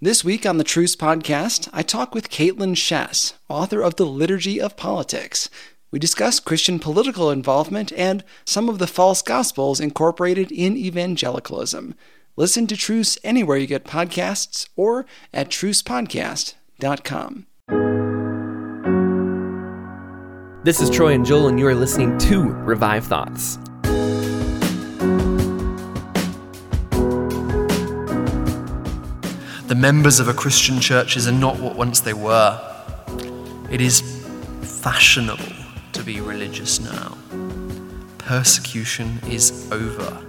This week on the Truce Podcast, I talk with Kaitlyn Schiess, author of The Liturgy of Politics. We discuss Christian political involvement and some of the false gospels incorporated in evangelicalism. Listen to Truce anywhere you get podcasts or at trucepodcast.com. This is Troy and Joel, and you are listening to Revived Thoughts. The members of a Christian churches are not what once they were. It is fashionable to be religious now. Persecution is over.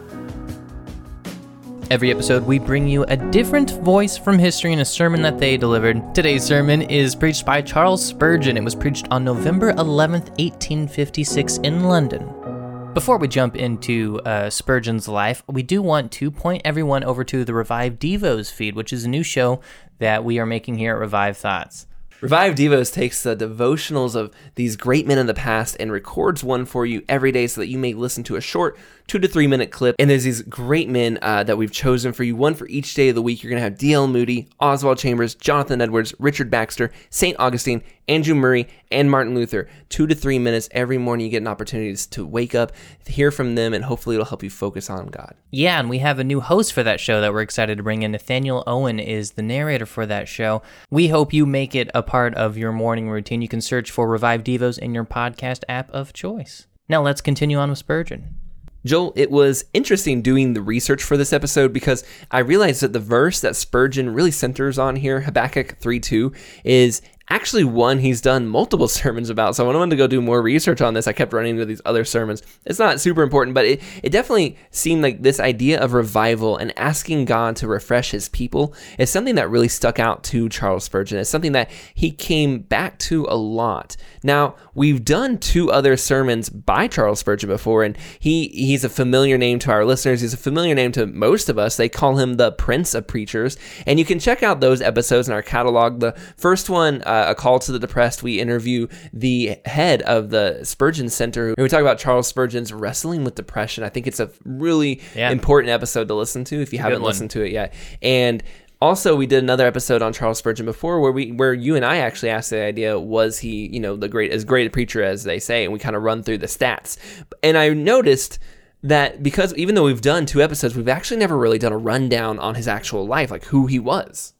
Every episode, we bring you a different voice from history in a sermon that they delivered. Today's sermon is preached by Charles Spurgeon. It was preached on November 11th, 1856, in London. Before we jump into uh, Spurgeon's life, we do want to point everyone over to the Revived Devos feed, which is a new show that we are making here at Revived Thoughts. Revived Devos takes the devotionals of these great men in the past and records one for you every day so that you may listen to a short two to three minute clip. And there's these great men uh, that we've chosen for you, one for each day of the week. You're going to have D.L. Moody, Oswald Chambers, Jonathan Edwards, Richard Baxter, St. Augustine, Andrew Murray, and Martin Luther. Two to three minutes every morning. You get an opportunity to wake up, hear from them, and hopefully it'll help you focus on God. Yeah, and we have a new host for that show that we're excited to bring in. Nathaniel Owen is the narrator for that show. We hope you make it a part of your morning routine. You can search for Revived Devos in your podcast app of choice. Now let's continue on with Spurgeon. Joel, it was interesting doing the research for this episode because I realized that the verse that Spurgeon really centers on here, Habakkuk 3 2, is actually one he's done multiple sermons about. So when I wanted to go do more research on this, I kept running into these other sermons. It's not super important, but it, it definitely seemed like this idea of revival and asking God to refresh his people is something that really stuck out to Charles Spurgeon. It's something that he came back to a lot. Now, we've done two other sermons by Charles Spurgeon before, and he he's a familiar name to our listeners. He's a familiar name to most of us. They call him the Prince of Preachers. And you can check out those episodes in our catalog. The first one, uh, uh, a call to the depressed, we interview the head of the Spurgeon Center. And we talk about Charles Spurgeon's wrestling with depression. I think it's a really Yeah. important episode to listen to if you haven't listened to it yet. And also, we did another episode on Charles Spurgeon before, where we where you and I actually asked the idea: was he, you know, the great as great a preacher as they say? And we kind of run through the stats. And I noticed that because even though we've done two episodes, we've actually never really done a rundown on his actual life, like who he was.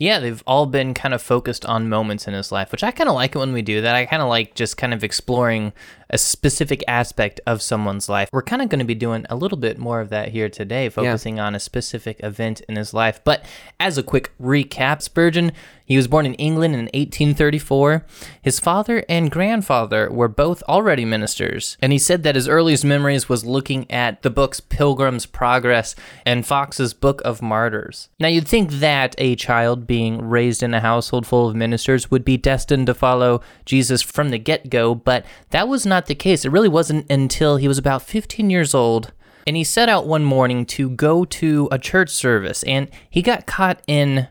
Yeah, they've all been kind of focused on moments in his life, which I kind of like it when we do that. I kind of like just kind of exploring a specific aspect of someone's life. We're kind of going to be doing a little bit more of that here today, focusing on a specific event in his life. But as a quick recap, Spurgeon, he was born in England in 1834. His father and grandfather were both already ministers, and he said that his earliest memories was looking at the books Pilgrim's Progress and Foxe's Book of Martyrs. Now, you'd think that a child being raised in a household full of ministers would be destined to follow Jesus from the get go, but that was not the case. It really wasn't until he was about 15 years old and he set out one morning to go to a church service and he got caught in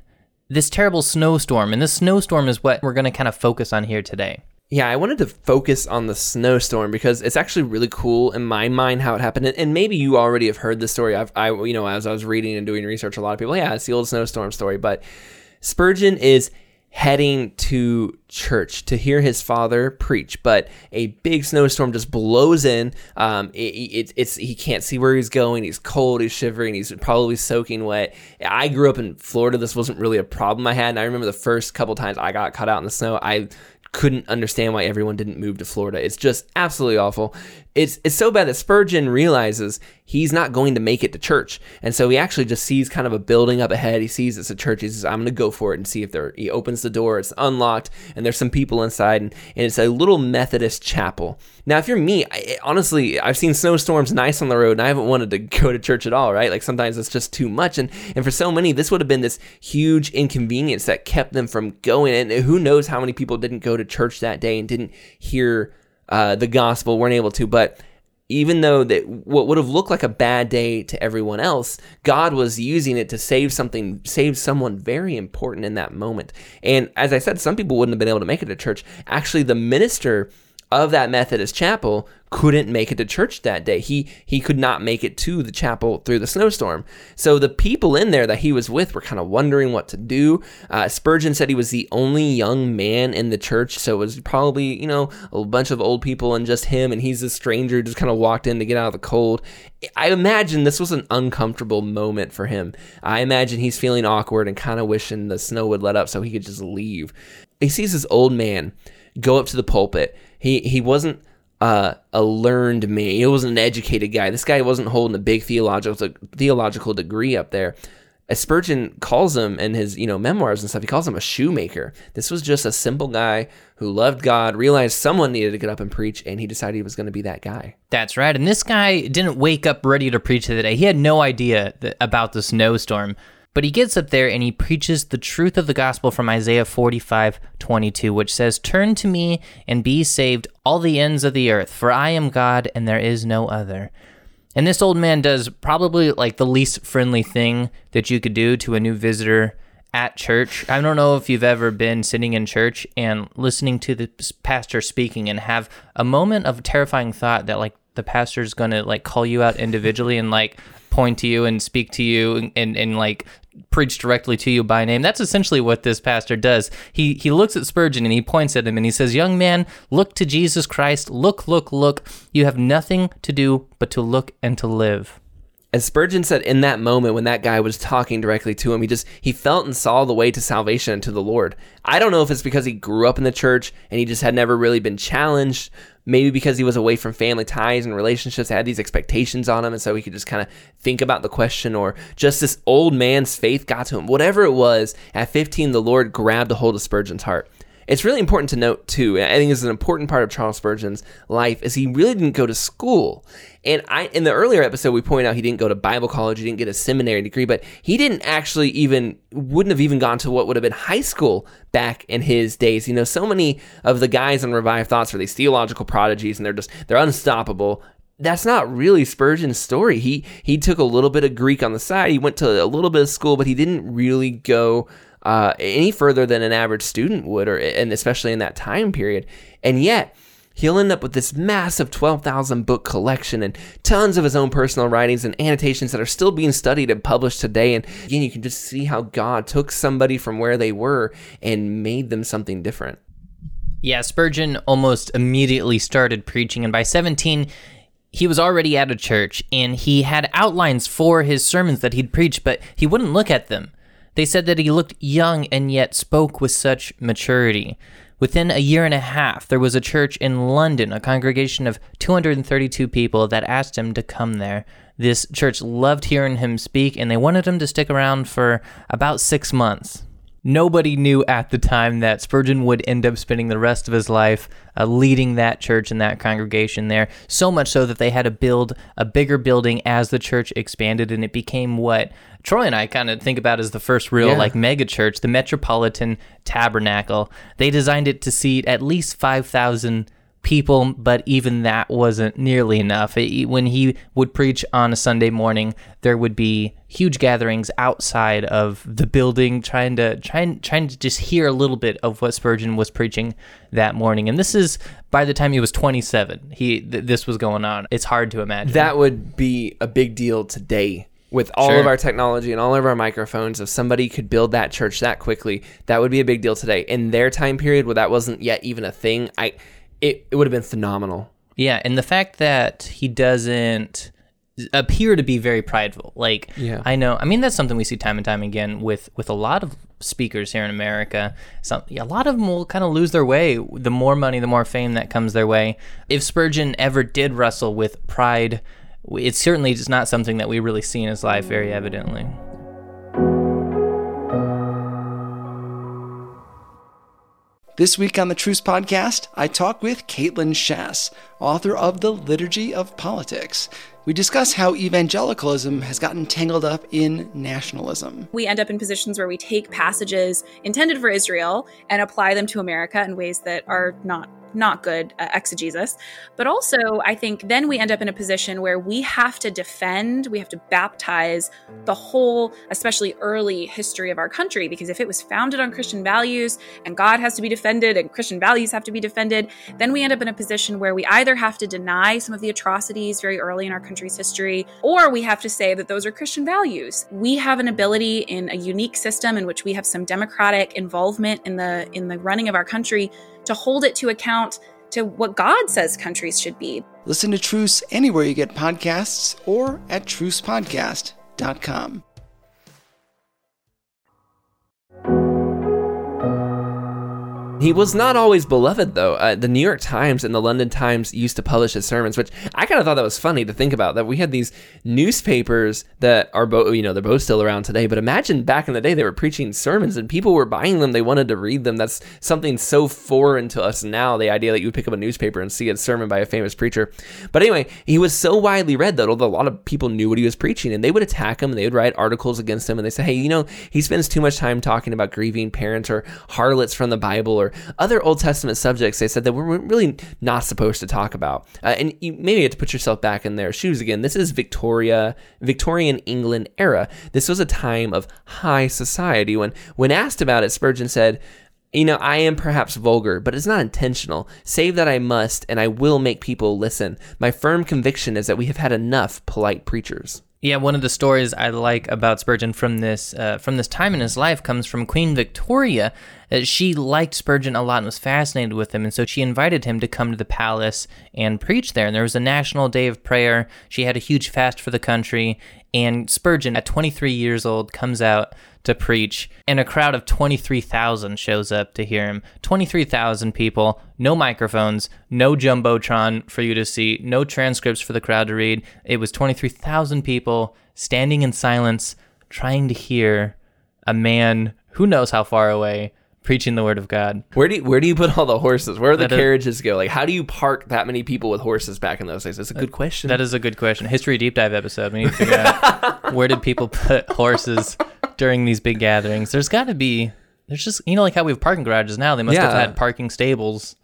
this terrible snowstorm and this snowstorm is what we're going to kind of focus on here today Yeah, I wanted to focus on the snowstorm because it's actually really cool in my mind how it happened. And- And maybe you already have heard this story. I've, I, you know, as I was reading and doing research, a lot of people, yeah, it's the old snowstorm story. But Spurgeon is heading to church to hear his father preach, but a big snowstorm just blows in. Um, it, it, it's he can't see where he's going. He's cold. He's shivering. He's probably soaking wet. I grew up in Florida. This wasn't really a problem I had. And I remember the first couple times I got caught out in the snow. I couldn't understand why everyone didn't move to Florida. It's just absolutely awful. It's it's so bad that Spurgeon realizes he's not going to make it to church, and so he actually just sees kind of a building up ahead. He sees it's a church. He says, "I'm going to go for it and see if there." He opens the door. It's unlocked, and there's some people inside, and, and it's a little Methodist chapel. Now, if you're me, I, honestly, I've seen snowstorms nice on the road, and I haven't wanted to go to church at all. Right? Like sometimes it's just too much, and and for so many, this would have been this huge inconvenience that kept them from going. And who knows how many people didn't go to church that day and didn't hear uh, the gospel, weren't able to. But even though that what would have looked like a bad day to everyone else, God was using it to save something, save someone very important in that moment. And as I said, some people wouldn't have been able to make it to church. Actually, the minister of that Methodist chapel couldn't make it to church that day. He he could not make it to the chapel through the snowstorm. So the people in there that he was with were kind of wondering what to do. Uh, Spurgeon said he was the only young man in the church, so it was probably you know a bunch of old people and just him, and he's a stranger just kind of walked in to get out of the cold. I imagine this was an uncomfortable moment for him. I imagine he's feeling awkward and kind of wishing the snow would let up so he could just leave. He sees this old man go up to the pulpit. He he wasn't uh, a learned man. He wasn't an educated guy. This guy wasn't holding a big theological theological degree up there. As Spurgeon calls him in his you know memoirs and stuff, he calls him a shoemaker. This was just a simple guy who loved God, realized someone needed to get up and preach, and he decided he was going to be that guy. That's right. And this guy didn't wake up ready to preach today. He had no idea that, about the snowstorm. But he gets up there and he preaches the truth of the gospel from Isaiah 45 22, which says, Turn to me and be saved, all the ends of the earth, for I am God and there is no other. And this old man does probably like the least friendly thing that you could do to a new visitor at church. I don't know if you've ever been sitting in church and listening to the pastor speaking and have a moment of terrifying thought that like the pastor's going to like call you out individually and like point to you and speak to you and, and, and like preach directly to you by name. That's essentially what this pastor does. He he looks at Spurgeon and he points at him and he says, "Young man, look to Jesus Christ. Look, look, look. You have nothing to do but to look and to live." As Spurgeon said in that moment when that guy was talking directly to him, he just he felt and saw the way to salvation and to the Lord. I don't know if it's because he grew up in the church and he just had never really been challenged maybe because he was away from family ties and relationships, had these expectations on him, and so he could just kind of think about the question, or just this old man's faith got to him. Whatever it was, at 15, the Lord grabbed a hold of Spurgeon's heart. It's really important to note too. I think is an important part of Charles Spurgeon's life is he really didn't go to school. And I in the earlier episode we pointed out he didn't go to Bible college, he didn't get a seminary degree, but he didn't actually even wouldn't have even gone to what would have been high school back in his days. You know, so many of the guys on Revived Thoughts are these theological prodigies and they're just they're unstoppable that's not really Spurgeon's story. He he took a little bit of Greek on the side. He went to a little bit of school, but he didn't really go uh, any further than an average student would, or and especially in that time period. And yet, he'll end up with this massive 12,000 book collection and tons of his own personal writings and annotations that are still being studied and published today. And again, you can just see how God took somebody from where they were and made them something different. Yeah, Spurgeon almost immediately started preaching, and by 17, he was already at a church and he had outlines for his sermons that he'd preach, but he wouldn't look at them. They said that he looked young and yet spoke with such maturity. Within a year and a half, there was a church in London, a congregation of 232 people, that asked him to come there. This church loved hearing him speak, and they wanted him to stick around for about six months. Nobody knew at the time that Spurgeon would end up spending the rest of his life uh, leading that church and that congregation there. So much so that they had to build a bigger building as the church expanded, and it became what Troy and I kind of think about as the first real yeah. like mega church, the Metropolitan Tabernacle. They designed it to seat at least 5,000 people, but even that wasn't nearly enough. It, when he would preach on a Sunday morning, there would be huge gatherings outside of the building trying to trying trying to just hear a little bit of what Spurgeon was preaching that morning. And this is by the time he was 27. He th- this was going on. It's hard to imagine. That would be a big deal today with all sure. of our technology and all of our microphones, if somebody could build that church that quickly, that would be a big deal today. In their time period where that wasn't yet even a thing, I it, it would have been phenomenal. Yeah, and the fact that he doesn't appear to be very prideful. Like yeah. I know, I mean that's something we see time and time again with with a lot of speakers here in America. Some a lot of them will kind of lose their way. The more money, the more fame that comes their way. If Spurgeon ever did wrestle with pride it's certainly just not something that we really see in his life very evidently. This week on the Truce Podcast, I talk with Kaitlyn Schiess, author of The Liturgy of Politics. We discuss how evangelicalism has gotten tangled up in nationalism. We end up in positions where we take passages intended for Israel and apply them to America in ways that are not not good uh, exegesis. But also, I think then we end up in a position where we have to defend, we have to baptize the whole, especially early history of our country, because if it was founded on Christian values and God has to be defended and Christian values have to be defended, then we end up in a position where we either have to deny some of the atrocities very early in our country's history, or we have to say that those are Christian values. We have an ability in a unique system in which we have some democratic involvement in the in the running of our country to hold it to account to what God says countries should be. Listen to Truce anywhere you get podcasts or at trucepodcast.com. He was not always beloved, though. Uh, the New York Times and the London Times used to publish his sermons, which I kind of thought that was funny to think about. That we had these newspapers that are both, you know, they're both still around today. But imagine back in the day, they were preaching sermons and people were buying them. They wanted to read them. That's something so foreign to us now. The idea that you would pick up a newspaper and see a sermon by a famous preacher. But anyway, he was so widely read that a lot of people knew what he was preaching, and they would attack him, and they would write articles against him, and they say, hey, you know, he spends too much time talking about grieving parents or harlots from the Bible or other Old Testament subjects they said that we're really not supposed to talk about. Uh, and you maybe have to put yourself back in their shoes again. This is Victoria, Victorian England era. This was a time of high society. When when asked about it, Spurgeon said, you know, I am perhaps vulgar, but it's not intentional. Save that I must, and I will make people listen. My firm conviction is that we have had enough polite preachers. Yeah, one of the stories I like about Spurgeon from this uh, from this time in his life comes from Queen Victoria. She liked Spurgeon a lot and was fascinated with him, and so she invited him to come to the palace and preach there. And there was a national day of prayer. She had a huge fast for the country, and Spurgeon, at 23 years old, comes out to preach, and a crowd of 23,000 shows up to hear him. 23,000 people, no microphones, no jumbotron for you to see, no transcripts for the crowd to read. It was 23,000 people standing in silence, trying to hear a man who knows how far away preaching the word of God. Where do you, where do you put all the horses? Where do the carriages go? Like, how do you park that many people with horses back in those days? That's a good question. That is a good question. History deep dive episode. We need to figure out where did people put horses during these big gatherings. There's got to be. There's just you know like how we have parking garages now. They must yeah. have had parking stables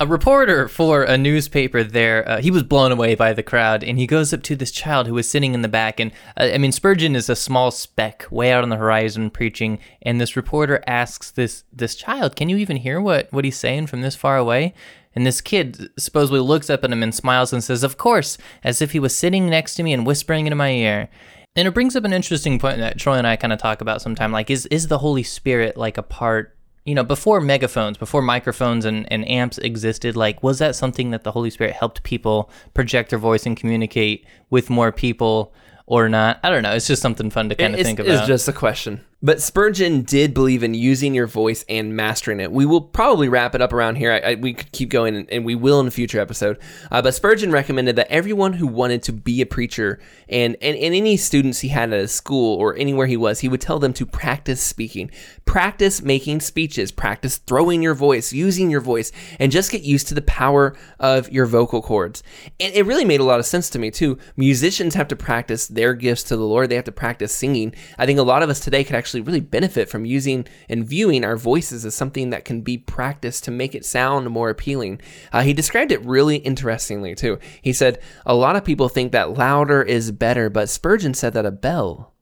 a reporter for a newspaper there, uh, he was blown away by the crowd, and he goes up to this child who was sitting in the back. And uh, I mean, Spurgeon is a small speck way out on the horizon preaching, and this reporter asks this this child, "Can you even hear what what he's saying from this far away?" And this kid supposedly looks up at him and smiles and says, "Of course," as if he was sitting next to me and whispering into my ear. And it brings up an interesting point that Troy and I kind of talk about sometime. Like, is is the Holy Spirit like a part you know, before megaphones, before microphones and, and amps existed, like, was that something that the Holy Spirit helped people project their voice and communicate with more people or not? I don't know. It's just something fun to kind of think about. It's just a question. But Spurgeon did believe in using your voice and mastering it. We will probably wrap it up around here. I, I, we could keep going, and, and, we will in a future episode. Uh, but Spurgeon recommended that everyone who wanted to be a preacher and, and, and any students he had at his school or anywhere he was, he would tell them to practice speaking, practice making speeches, practice throwing your voice, using your voice, and just get used to the power of your vocal cords. And it really made a lot of sense to me, too. Musicians have to practice their gifts to the Lord, they have to practice singing. I think a lot of us today could actually actually really benefit from using and viewing our voices as something that can be practiced to make it sound more appealing. Uh, he described it really interestingly, too. He said, A lot of people think that louder is better, but Spurgeon said that a bell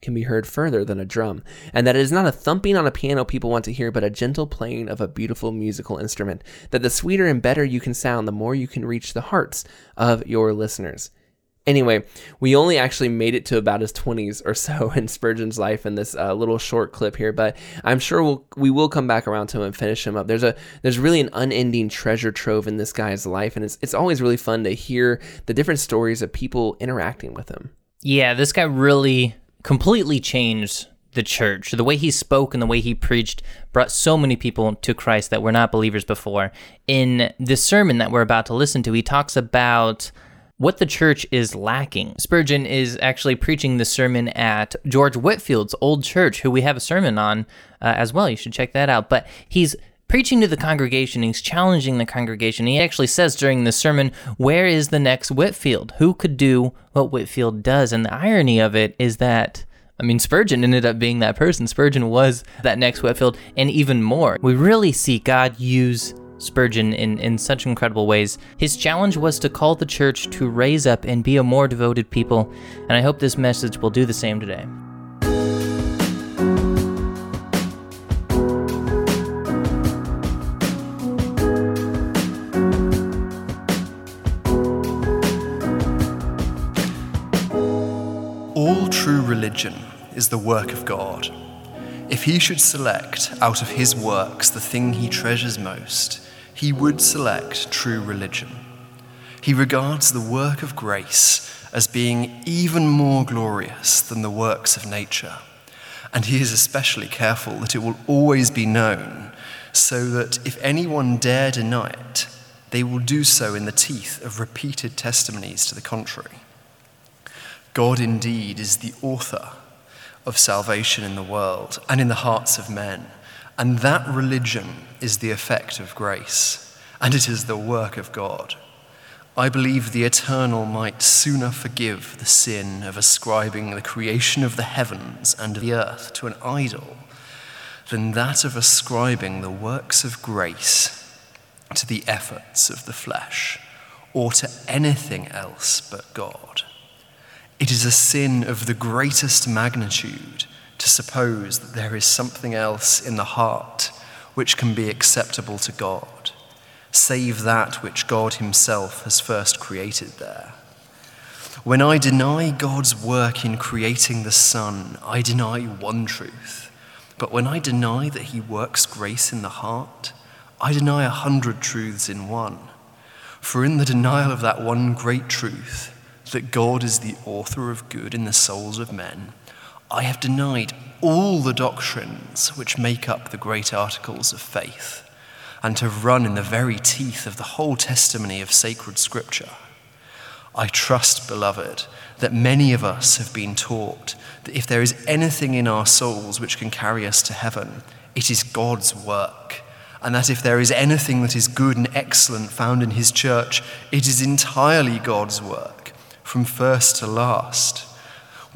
can be heard further than a drum, and that it is not a thumping on a piano people want to hear, but a gentle playing of a beautiful musical instrument. That the sweeter and better you can sound, the more you can reach the hearts of your listeners. Anyway, we only actually made it to about his 20s or so in Spurgeon's life in this uh, little short clip here, but I'm sure we'll, we will come back around to him and finish him up. There's a there's really an unending treasure trove in this guy's life, and it's it's always really fun to hear the different stories of people interacting with him. Yeah, this guy really completely changed the church. The way he spoke and the way he preached brought so many people to Christ that were not believers before. In this sermon that we're about to listen to, he talks about what the church is lacking. Spurgeon is actually preaching the sermon at George Whitefield's old church, who we have a sermon on uh, as well. You should check that out. But he's preaching to the congregation, he's challenging the congregation. He actually says during the sermon, Where is the next Whitefield? Who could do what Whitefield does? And the irony of it is that. I mean, Spurgeon ended up being that person. Spurgeon was that next Whitefield, and even more. We really see God use Spurgeon in, in such incredible ways. His challenge was to call the church to raise up and be a more devoted people, and I hope this message will do the same today. All true religion is the work of God. If he should select out of his works the thing he treasures most, he would select true religion. He regards the work of grace as being even more glorious than the works of nature, and he is especially careful that it will always be known, so that if anyone dare deny it, they will do so in the teeth of repeated testimonies to the contrary. God indeed is the author of salvation in the world and in the hearts of men. And that religion is the effect of grace, and it is the work of God. I believe the eternal might sooner forgive the sin of ascribing the creation of the heavens and the earth to an idol than that of ascribing the works of grace to the efforts of the flesh or to anything else but God. It is a sin of the greatest magnitude to suppose that there is something else in the heart which can be acceptable to God, save that which God Himself has first created there. When I deny God's work in creating the sun, I deny one truth. But when I deny that He works grace in the heart, I deny a hundred truths in one. For in the denial of that one great truth, that God is the author of good in the souls of men, I have denied all the doctrines which make up the great articles of faith, and have run in the very teeth of the whole testimony of sacred scripture. I trust, beloved, that many of us have been taught that if there is anything in our souls which can carry us to heaven, it is God's work. And that if there is anything that is good and excellent found in His church, it is entirely God's work, from first to last.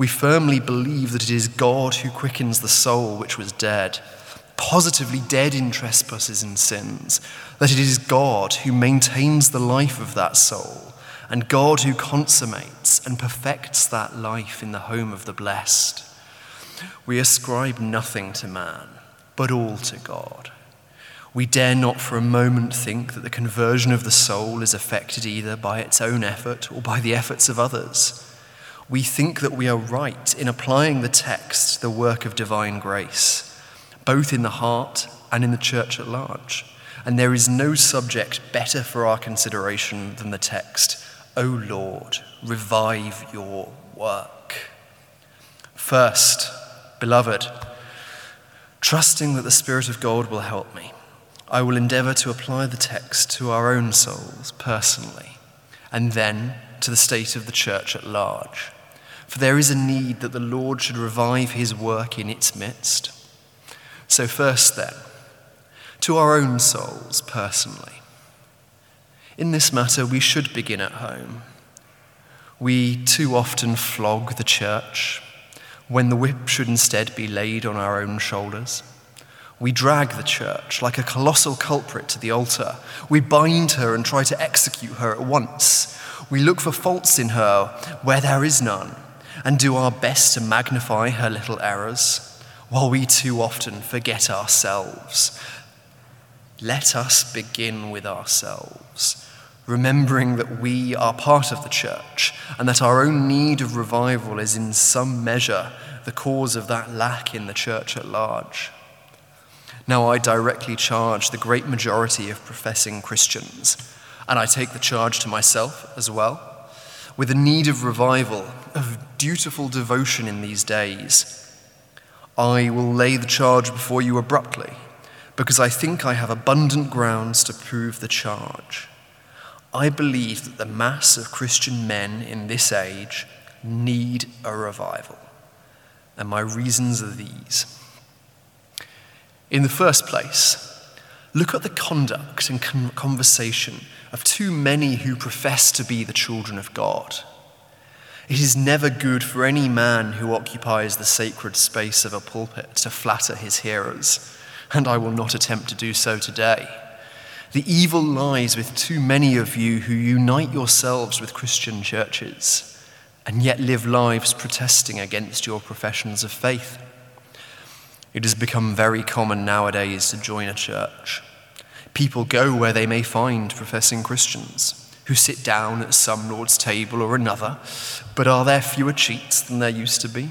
We firmly believe that it is God who quickens the soul which was dead, positively dead in trespasses and sins, that it is God who maintains the life of that soul, and God who consummates and perfects that life in the home of the blessed. We ascribe nothing to man, but all to God. We dare not for a moment think that the conversion of the soul is effected either by its own effort or by the efforts of others. We think that we are right in applying the text, the work of divine grace, both in the heart and in the church at large. And there is no subject better for our consideration than the text, O Lord, revive your work. First, beloved, trusting that the Spirit of God will help me. I will endeavor to apply the text to our own souls personally, and then to the state of the church at large. For there is a need that the Lord should revive his work in its midst. So, first, then, to our own souls personally. In this matter, we should begin at home. We too often flog the church when the whip should instead be laid on our own shoulders. We drag the church like a colossal culprit to the altar. We bind her and try to execute her at once. We look for faults in her where there is none and do our best to magnify her little errors, while we too often forget ourselves. Let us begin with ourselves, remembering that we are part of the church and that our own need of revival is in some measure the cause of that lack in the church at large. Now, I directly charge the great majority of professing Christians, and I take the charge to myself as well, with a need of revival, of dutiful devotion in these days. I will lay the charge before you abruptly, because I think I have abundant grounds to prove the charge. I believe that the mass of Christian men in this age need a revival, and my reasons are these. In the first place, look at the conduct and conversation of too many who profess to be the children of God. It is never good for any man who occupies the sacred space of a pulpit to flatter his hearers, and I will not attempt to do so today. The evil lies with too many of you who unite yourselves with Christian churches and yet live lives protesting against your professions of faith. It has become very common nowadays to join a church. People go where they may find professing Christians who sit down at some Lord's table or another, but are there fewer cheats than there used to be?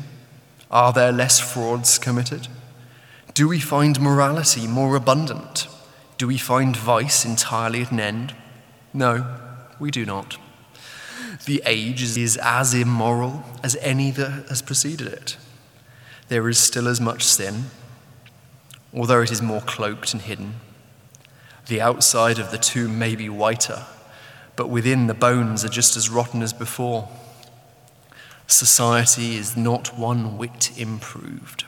Are there less frauds committed? Do we find morality more abundant? Do we find vice entirely at an end? No, we do not. The age is as immoral as any that has preceded it. There is still as much sin, although it is more cloaked and hidden. The outside of the tomb may be whiter, but within the bones are just as rotten as before. Society is not one whit improved.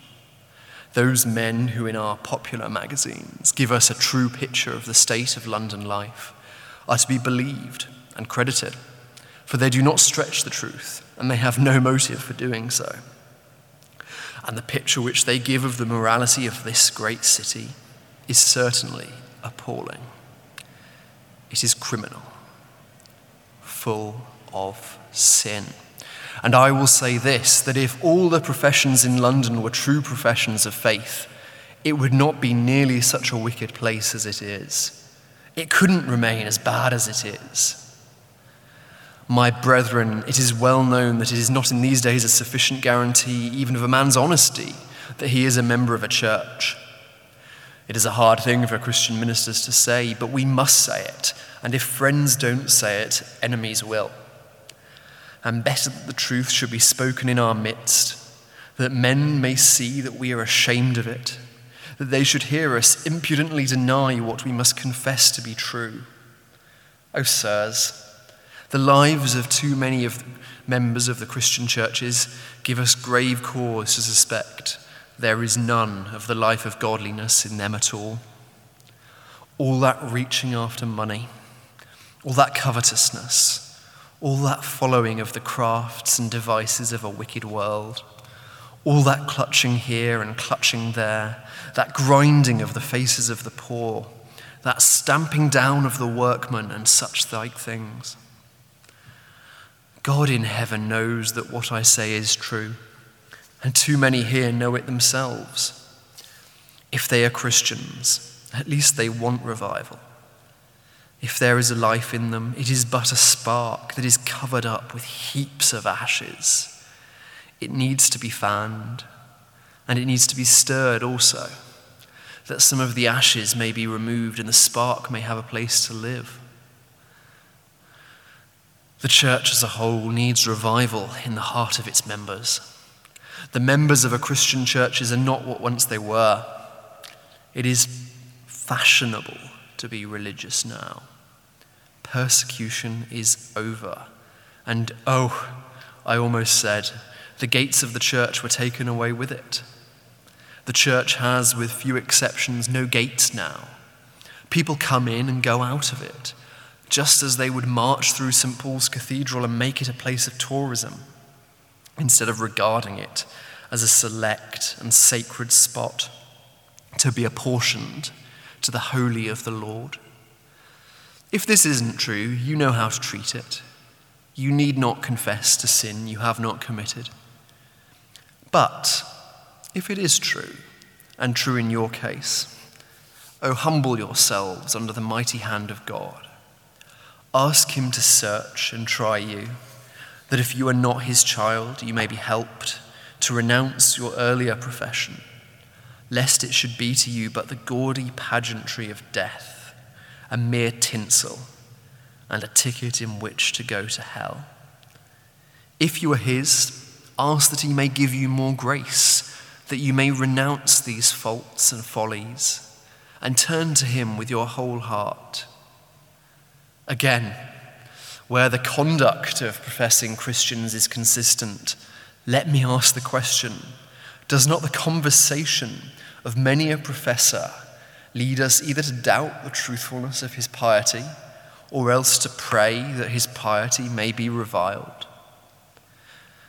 Those men who, in our popular magazines, give us a true picture of the state of London life are to be believed and credited, for they do not stretch the truth and they have no motive for doing so. And the picture which they give of the morality of this great city is certainly appalling. It is criminal, full of sin. And I will say this that if all the professions in London were true professions of faith, it would not be nearly such a wicked place as it is. It couldn't remain as bad as it is. My brethren, it is well known that it is not in these days a sufficient guarantee, even of a man's honesty, that he is a member of a church. It is a hard thing for Christian ministers to say, but we must say it. And if friends don't say it, enemies will and better that the truth should be spoken in our midst, that men may see that we are ashamed of it, that they should hear us impudently deny what we must confess to be true. O oh, sirs, the lives of too many of members of the Christian churches give us grave cause to suspect there is none of the life of godliness in them at all. All that reaching after money, all that covetousness, all that following of the crafts and devices of a wicked world, all that clutching here and clutching there, that grinding of the faces of the poor, that stamping down of the workman, and such like things. God in heaven knows that what I say is true, and too many here know it themselves. If they are Christians, at least they want revival. If there is a life in them, it is but a spark that is covered up with heaps of ashes. It needs to be fanned, and it needs to be stirred also, that some of the ashes may be removed and the spark may have a place to live. The church as a whole needs revival in the heart of its members. The members of a Christian church are not what once they were. It is fashionable to be religious now persecution is over. And oh, I almost said, the gates of the church were taken away with it. The church has, with few exceptions, no gates now. People come in and go out of it, just as they would march through St. Paul's Cathedral and make it a place of tourism, instead of regarding it as a select and sacred spot to be apportioned to the holy of the Lord. If this isn't true, you know how to treat it. You need not confess to sin you have not committed. But if it is true, and true in your case, oh, humble yourselves under the mighty hand of God. Ask Him to search and try you, that if you are not His child, you may be helped to renounce your earlier profession, lest it should be to you but the gaudy pageantry of death a mere tinsel and a ticket in which to go to hell. If you are His, ask that He may give you more grace, that you may renounce these faults and follies and turn to Him with your whole heart. Again, where the conduct of professing Christians is consistent, let me ask the question Does not the conversation of many a professor lead us either to doubt the truthfulness of his piety or else to pray that his piety may be reviled.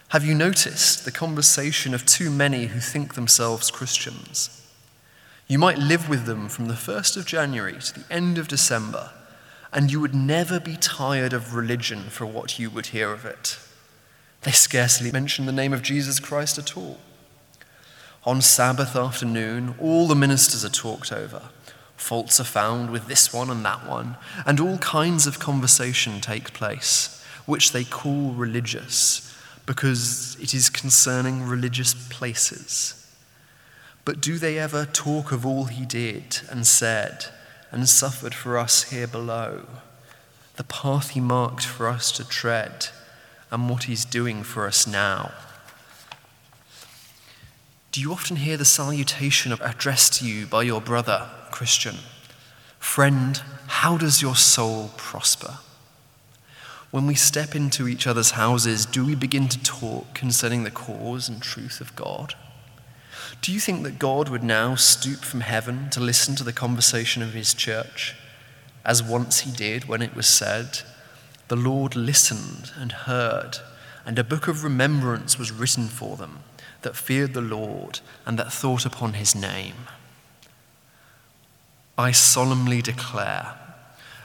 Have you noticed the conversation of too many who think themselves Christians? You might live with them from the 1st of January to the end of December, and you would never be tired of religion for what you would hear of it. They scarcely mention the name of Jesus Christ at all. On Sabbath afternoon, all the ministers are talked over. Faults are found with this one and that one, and all kinds of conversation take place, which they call religious, because it is concerning religious places. But do they ever talk of all he did and said and suffered for us here below? The path he marked for us to tread and what he's doing for us now. Do you often hear the salutation addressed to you by your brother, Christian? Friend, how does your soul prosper? When we step into each other's houses, do we begin to talk concerning the cause and truth of God? Do you think that God would now stoop from heaven to listen to the conversation of his church, as once he did when it was said, The Lord listened and heard, and a book of remembrance was written for them that feared the Lord and that thought upon his name? I solemnly declare,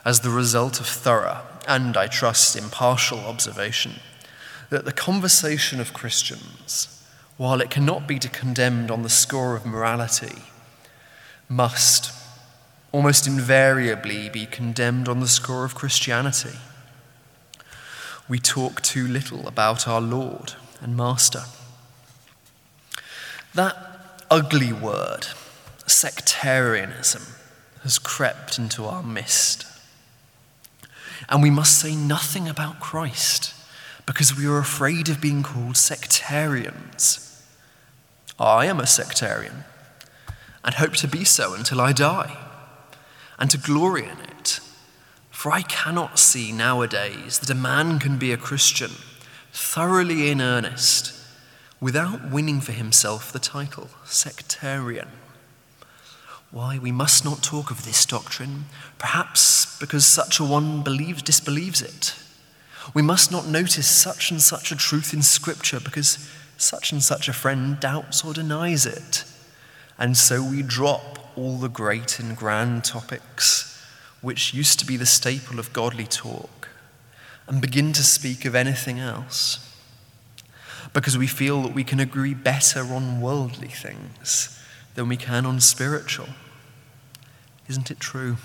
as the result of thorough and, I trust, impartial observation, that the conversation of Christians while it cannot be condemned on the score of morality, must almost invariably be condemned on the score of Christianity. We talk too little about our Lord and Master. That ugly word, sectarianism, has crept into our midst. And we must say nothing about Christ because we are afraid of being called sectarians. I am a sectarian and hope to be so until I die and to glory in it. For I cannot see nowadays that a man can be a Christian thoroughly in earnest without winning for himself the title sectarian. Why, we must not talk of this doctrine, perhaps because such a one believes, disbelieves it. We must not notice such and such a truth in Scripture because such and such a friend doubts or denies it. And so we drop all the great and grand topics which used to be the staple of godly talk and begin to speak of anything else because we feel that we can agree better on worldly things than we can on spiritual. Isn't it true?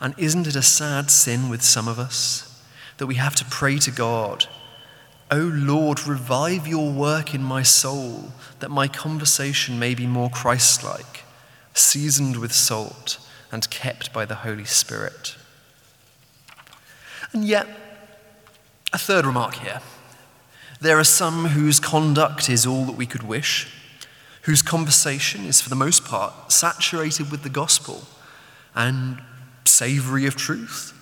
And isn't it a sad sin with some of us that we have to pray to God O Lord, revive your work in my soul, that my conversation may be more Christ like, seasoned with salt and kept by the Holy Spirit. And yet, a third remark here. There are some whose conduct is all that we could wish, whose conversation is for the most part saturated with the gospel and savory of truth.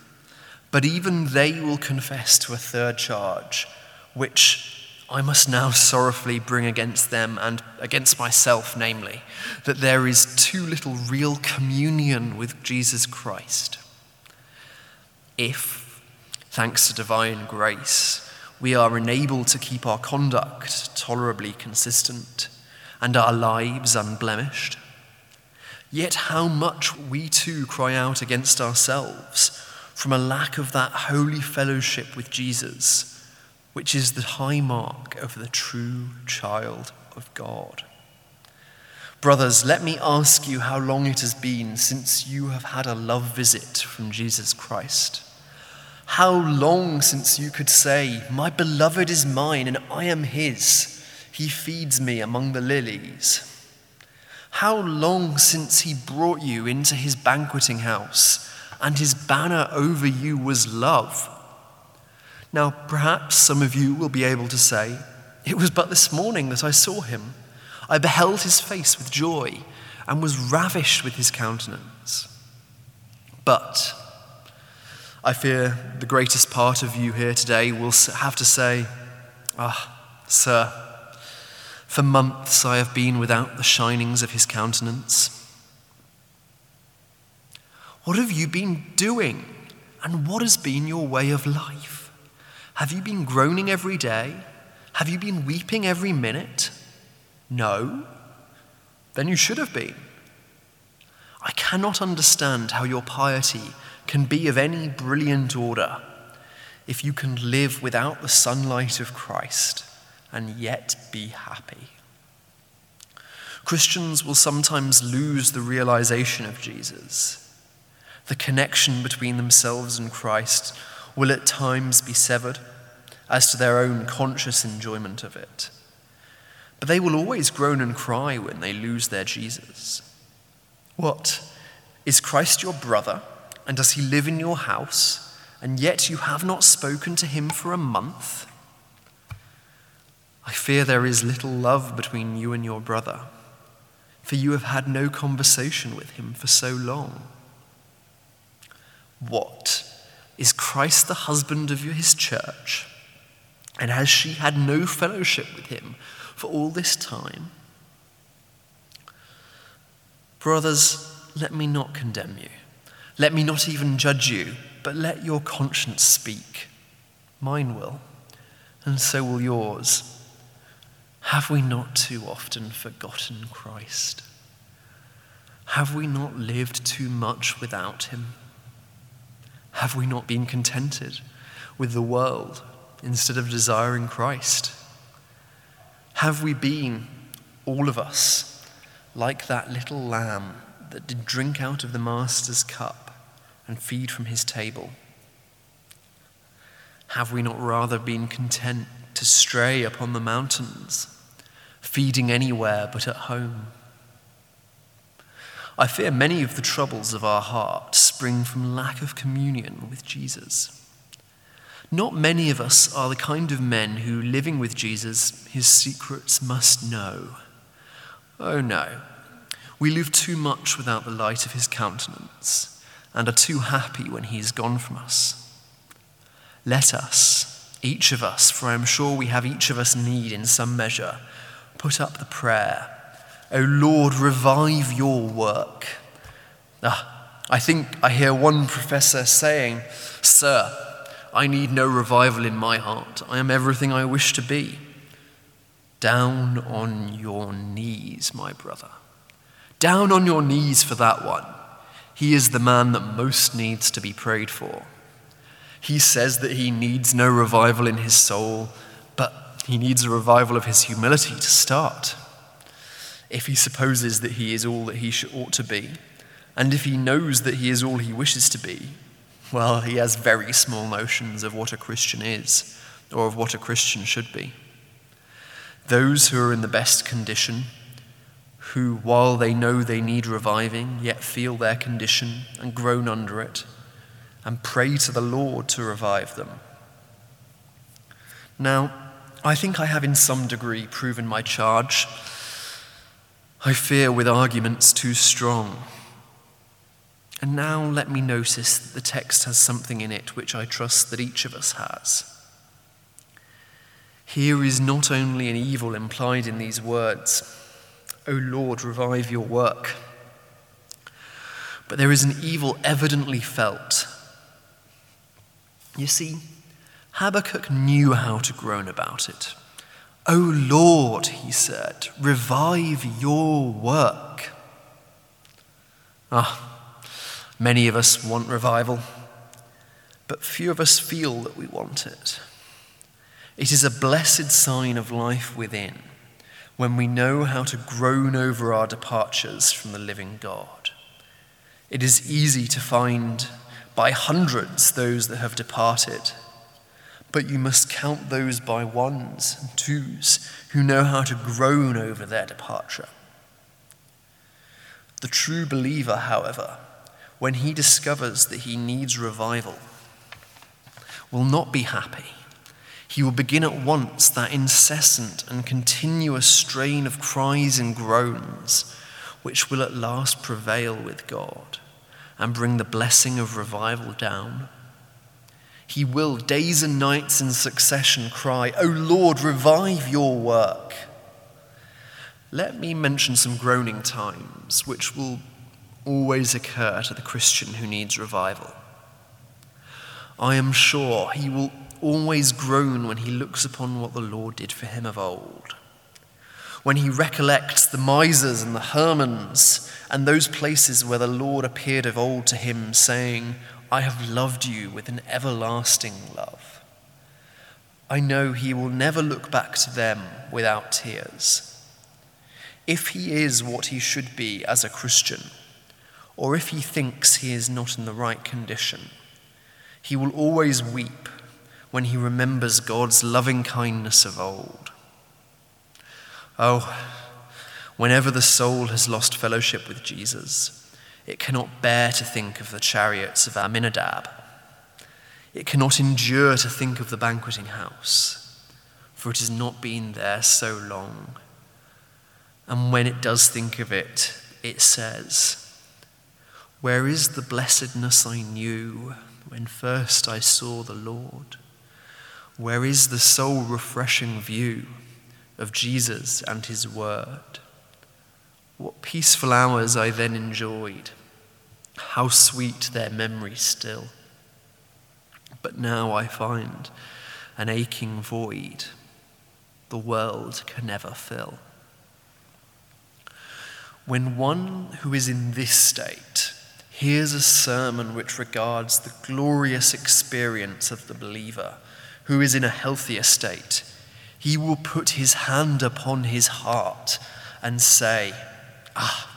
But even they will confess to a third charge which I must now sorrowfully bring against them and against myself, namely, that there is too little real communion with Jesus Christ. If, thanks to divine grace, we are enabled to keep our conduct tolerably consistent and our lives unblemished, yet how much we too cry out against ourselves from a lack of that holy fellowship with Jesus which is the high mark of the true child of God. Brothers, let me ask you how long it has been since you have had a love visit from Jesus Christ. How long since you could say, My beloved is mine and I am his. He feeds me among the lilies. How long since he brought you into his banqueting house and his banner over you was love? Now, perhaps some of you will be able to say, It was but this morning that I saw him. I beheld his face with joy and was ravished with his countenance. But I fear the greatest part of you here today will have to say, Ah, sir, for months I have been without the shinings of his countenance. What have you been doing, and what has been your way of life? Have you been groaning every day? Have you been weeping every minute? No? Then you should have been. I cannot understand how your piety can be of any brilliant order if you can live without the sunlight of Christ and yet be happy. Christians will sometimes lose the realization of Jesus. The connection between themselves and Christ will at times be severed as to their own conscious enjoyment of it. But they will always groan and cry when they lose their Jesus. What? Is Christ your brother? And does he live in your house? And yet you have not spoken to him for a month? I fear there is little love between you and your brother, for you have had no conversation with him for so long. What? Is Christ the husband of his church? And has she had no fellowship with him for all this time? Brothers, let me not condemn you. Let me not even judge you, but let your conscience speak. Mine will, and so will yours. Have we not too often forgotten Christ? Have we not lived too much without him? Have we not been contented with the world instead of desiring Christ? Have we been, all of us, like that little lamb that did drink out of the Master's cup and feed from his table? Have we not rather been content to stray upon the mountains, feeding anywhere but at home? I fear many of the troubles of our heart spring from lack of communion with Jesus. Not many of us are the kind of men who, living with Jesus, his secrets must know. Oh no, we live too much without the light of his countenance and are too happy when he is gone from us. Let us, each of us, for I am sure we have each of us need in some measure, put up the prayer, O Lord, revive your work. Ah, I think I hear one professor saying, Sir, I need no revival in my heart. I am everything I wish to be. Down on your knees, my brother. Down on your knees for that one. He is the man that most needs to be prayed for. He says that he needs no revival in his soul, but he needs a revival of his humility to start. If he supposes that he is all that he ought to be, and if he knows that he is all he wishes to be, well, he has very small notions of what a Christian is or of what a Christian should be. Those who are in the best condition, who, while they know they need reviving, yet feel their condition and groan under it, and pray to the Lord to revive them. Now, I think I have in some degree proven my charge. I fear with arguments too strong and now let me notice that the text has something in it which I trust that each of us has. Here is not only an evil implied in these words, O Lord, revive your work, but there is an evil evidently felt. You see, Habakkuk knew how to groan about it. O Lord, he said, revive your work. Ah, Many of us want revival, but few of us feel that we want it. It is a blessed sign of life within when we know how to groan over our departures from the living God. It is easy to find by hundreds those that have departed, but you must count those by ones and twos who know how to groan over their departure. The true believer, however, when he discovers that he needs revival, will not be happy. He will begin at once that incessant and continuous strain of cries and groans, which will at last prevail with God and bring the blessing of revival down. He will, days and nights in succession, cry, O Lord, revive your work. Let me mention some groaning times which will always occur to the Christian who needs revival. I am sure he will always groan when he looks upon what the Lord did for him of old. when he recollects the Mizars and the Hermons and those places where the Lord appeared of old to him, saying, I have loved you with an everlasting love. I know he will never look back to them without tears. If he is what he should be as a Christian, or if he thinks he is not in the right condition, he will always weep when he remembers God's loving kindness of old. Oh, whenever the soul has lost fellowship with Jesus, it cannot bear to think of the chariots of Amminadab. It cannot endure to think of the banqueting house, for it has not been there so long. And when it does think of it, it says, Where is the blessedness I knew when first I saw the Lord? Where is the soul refreshing view? of Jesus and his word. What peaceful hours I then enjoyed. How sweet their memory still. But now I find an aching void the world can never fill. When one who is in this state hears a sermon which regards the glorious experience of the believer who is in a healthier state, he will put his hand upon his heart and say, Ah,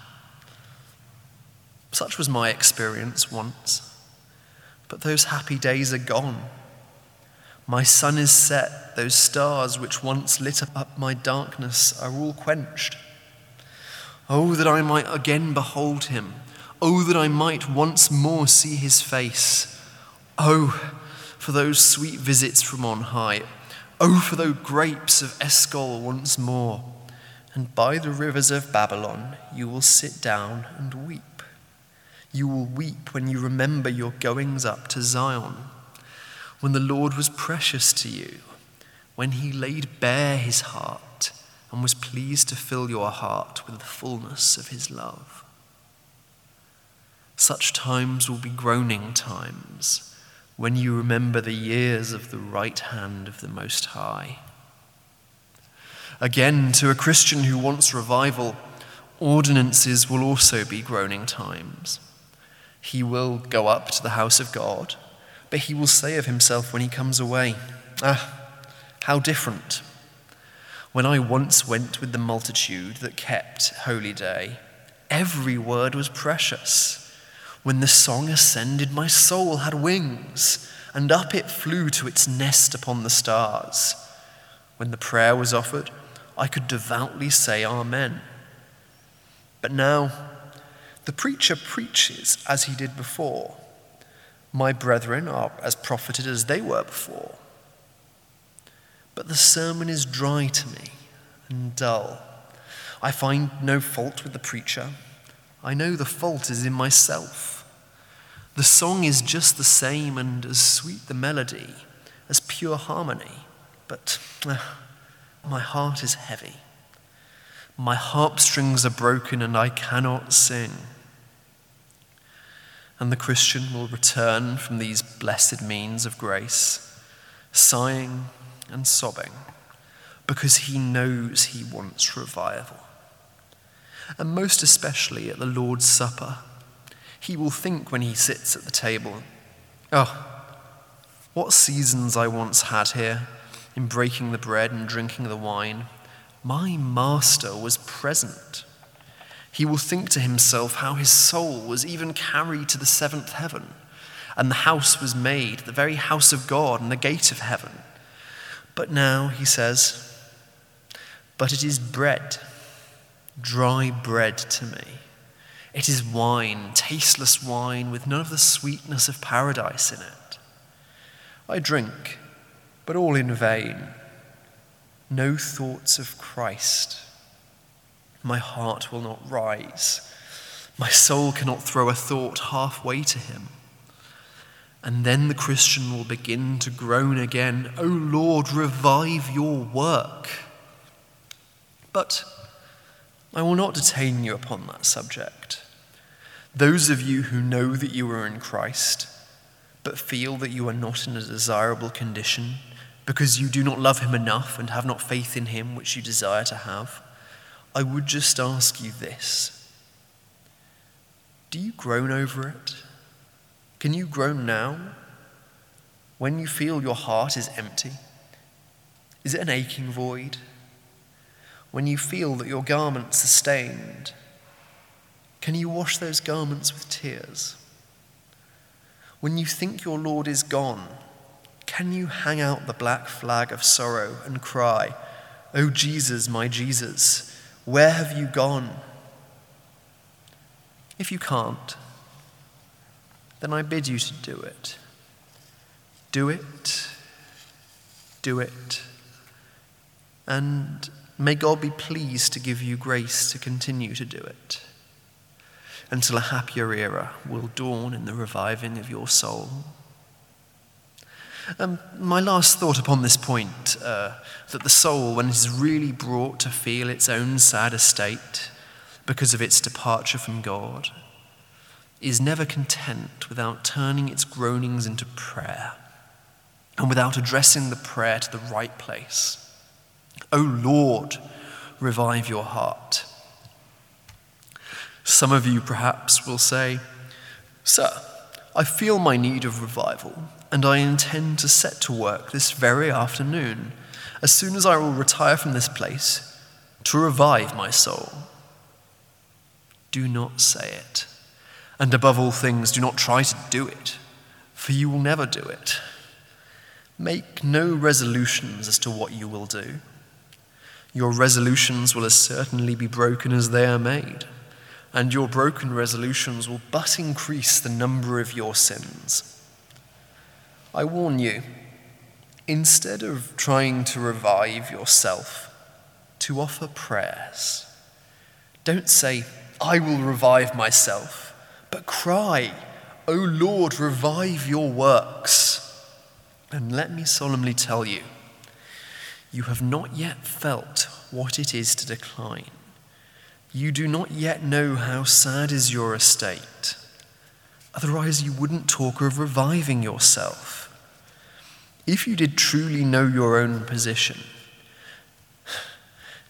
such was my experience once, but those happy days are gone. My sun is set, those stars which once lit up my darkness are all quenched. Oh, that I might again behold him. Oh, that I might once more see his face. Oh, for those sweet visits from on high. Oh, for those grapes of Eshcol once more, and by the rivers of Babylon you will sit down and weep. You will weep when you remember your goings up to Zion, when the Lord was precious to you, when he laid bare his heart and was pleased to fill your heart with the fullness of his love. Such times will be groaning times when you remember the years of the right hand of the Most High. Again, to a Christian who wants revival, ordinances will also be groaning times. He will go up to the house of God, but he will say of himself when he comes away, Ah, how different. When I once went with the multitude that kept holy day, every word was precious. When the song ascended, my soul had wings, and up it flew to its nest upon the stars. When the prayer was offered, I could devoutly say Amen. But now, the preacher preaches as he did before. My brethren are as profited as they were before. But the sermon is dry to me and dull. I find no fault with the preacher. I know the fault is in myself. The song is just the same and as sweet the melody, as pure harmony, but uh, my heart is heavy. My harp strings are broken and I cannot sing. And the Christian will return from these blessed means of grace, sighing and sobbing, because he knows he wants revival. And most especially at the Lord's Supper he will think when he sits at the table, Oh, what seasons I once had here in breaking the bread and drinking the wine. My master was present. He will think to himself how his soul was even carried to the seventh heaven, and the house was made, the very house of God and the gate of heaven. But now, he says, but it is bread, dry bread to me. It is wine, tasteless wine, with none of the sweetness of paradise in it. I drink, but all in vain. No thoughts of Christ. My heart will not rise. My soul cannot throw a thought halfway to him. And then the Christian will begin to groan again, O Lord, revive your work. But I will not detain you upon that subject. Those of you who know that you are in Christ, but feel that you are not in a desirable condition because you do not love him enough and have not faith in him which you desire to have, I would just ask you this Do you groan over it? Can you groan now when you feel your heart is empty? Is it an aching void? When you feel that your garments are stained, can you wash those garments with tears? When you think your Lord is gone, can you hang out the black flag of sorrow and cry, O oh Jesus, my Jesus, where have you gone? If you can't, then I bid you to do it. Do it, do it, and may God be pleased to give you grace to continue to do it until a happier era will dawn in the reviving of your soul. Um, my last thought upon this point uh, that the soul, when it is really brought to feel its own sad estate because of its departure from God, is never content without turning its groanings into prayer and without addressing the prayer to the right place. O Lord, revive your heart. Some of you perhaps will say, Sir, I feel my need of revival, and I intend to set to work this very afternoon, as soon as I will retire from this place, to revive my soul. Do not say it. And above all things, do not try to do it, for you will never do it. Make no resolutions as to what you will do. Your resolutions will as certainly be broken as they are made and your broken resolutions will but increase the number of your sins. I warn you, instead of trying to revive yourself, to offer prayers. Don't say, I will revive myself, but cry, O Lord, revive your works. And let me solemnly tell you, you have not yet felt what it is to decline. You do not yet know how sad is your estate. Otherwise, you wouldn't talk of reviving yourself. If you did truly know your own position,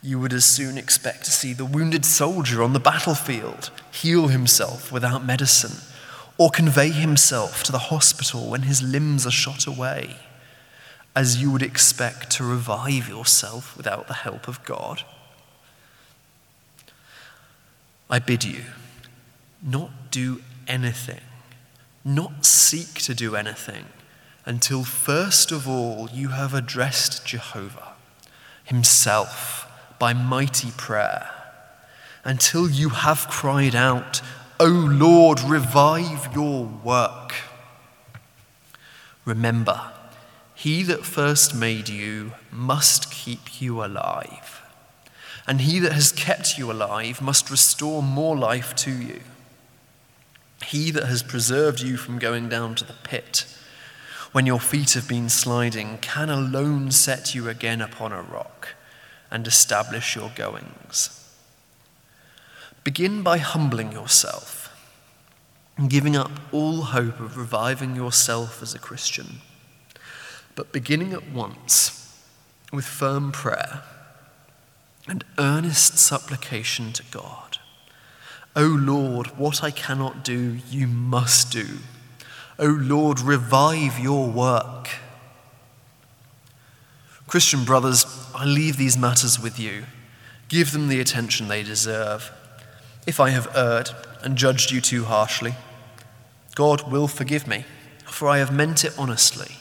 you would as soon expect to see the wounded soldier on the battlefield heal himself without medicine, or convey himself to the hospital when his limbs are shot away, as you would expect to revive yourself without the help of God. I bid you not do anything, not seek to do anything, until first of all you have addressed Jehovah Himself by mighty prayer, until you have cried out, O Lord, revive your work. Remember, He that first made you must keep you alive and he that has kept you alive must restore more life to you. He that has preserved you from going down to the pit, when your feet have been sliding, can alone set you again upon a rock and establish your goings. Begin by humbling yourself and giving up all hope of reviving yourself as a Christian, but beginning at once with firm prayer and earnest supplication to God. O Lord, what I cannot do, you must do. O Lord, revive your work. Christian brothers, I leave these matters with you. Give them the attention they deserve. If I have erred and judged you too harshly, God will forgive me, for I have meant it honestly.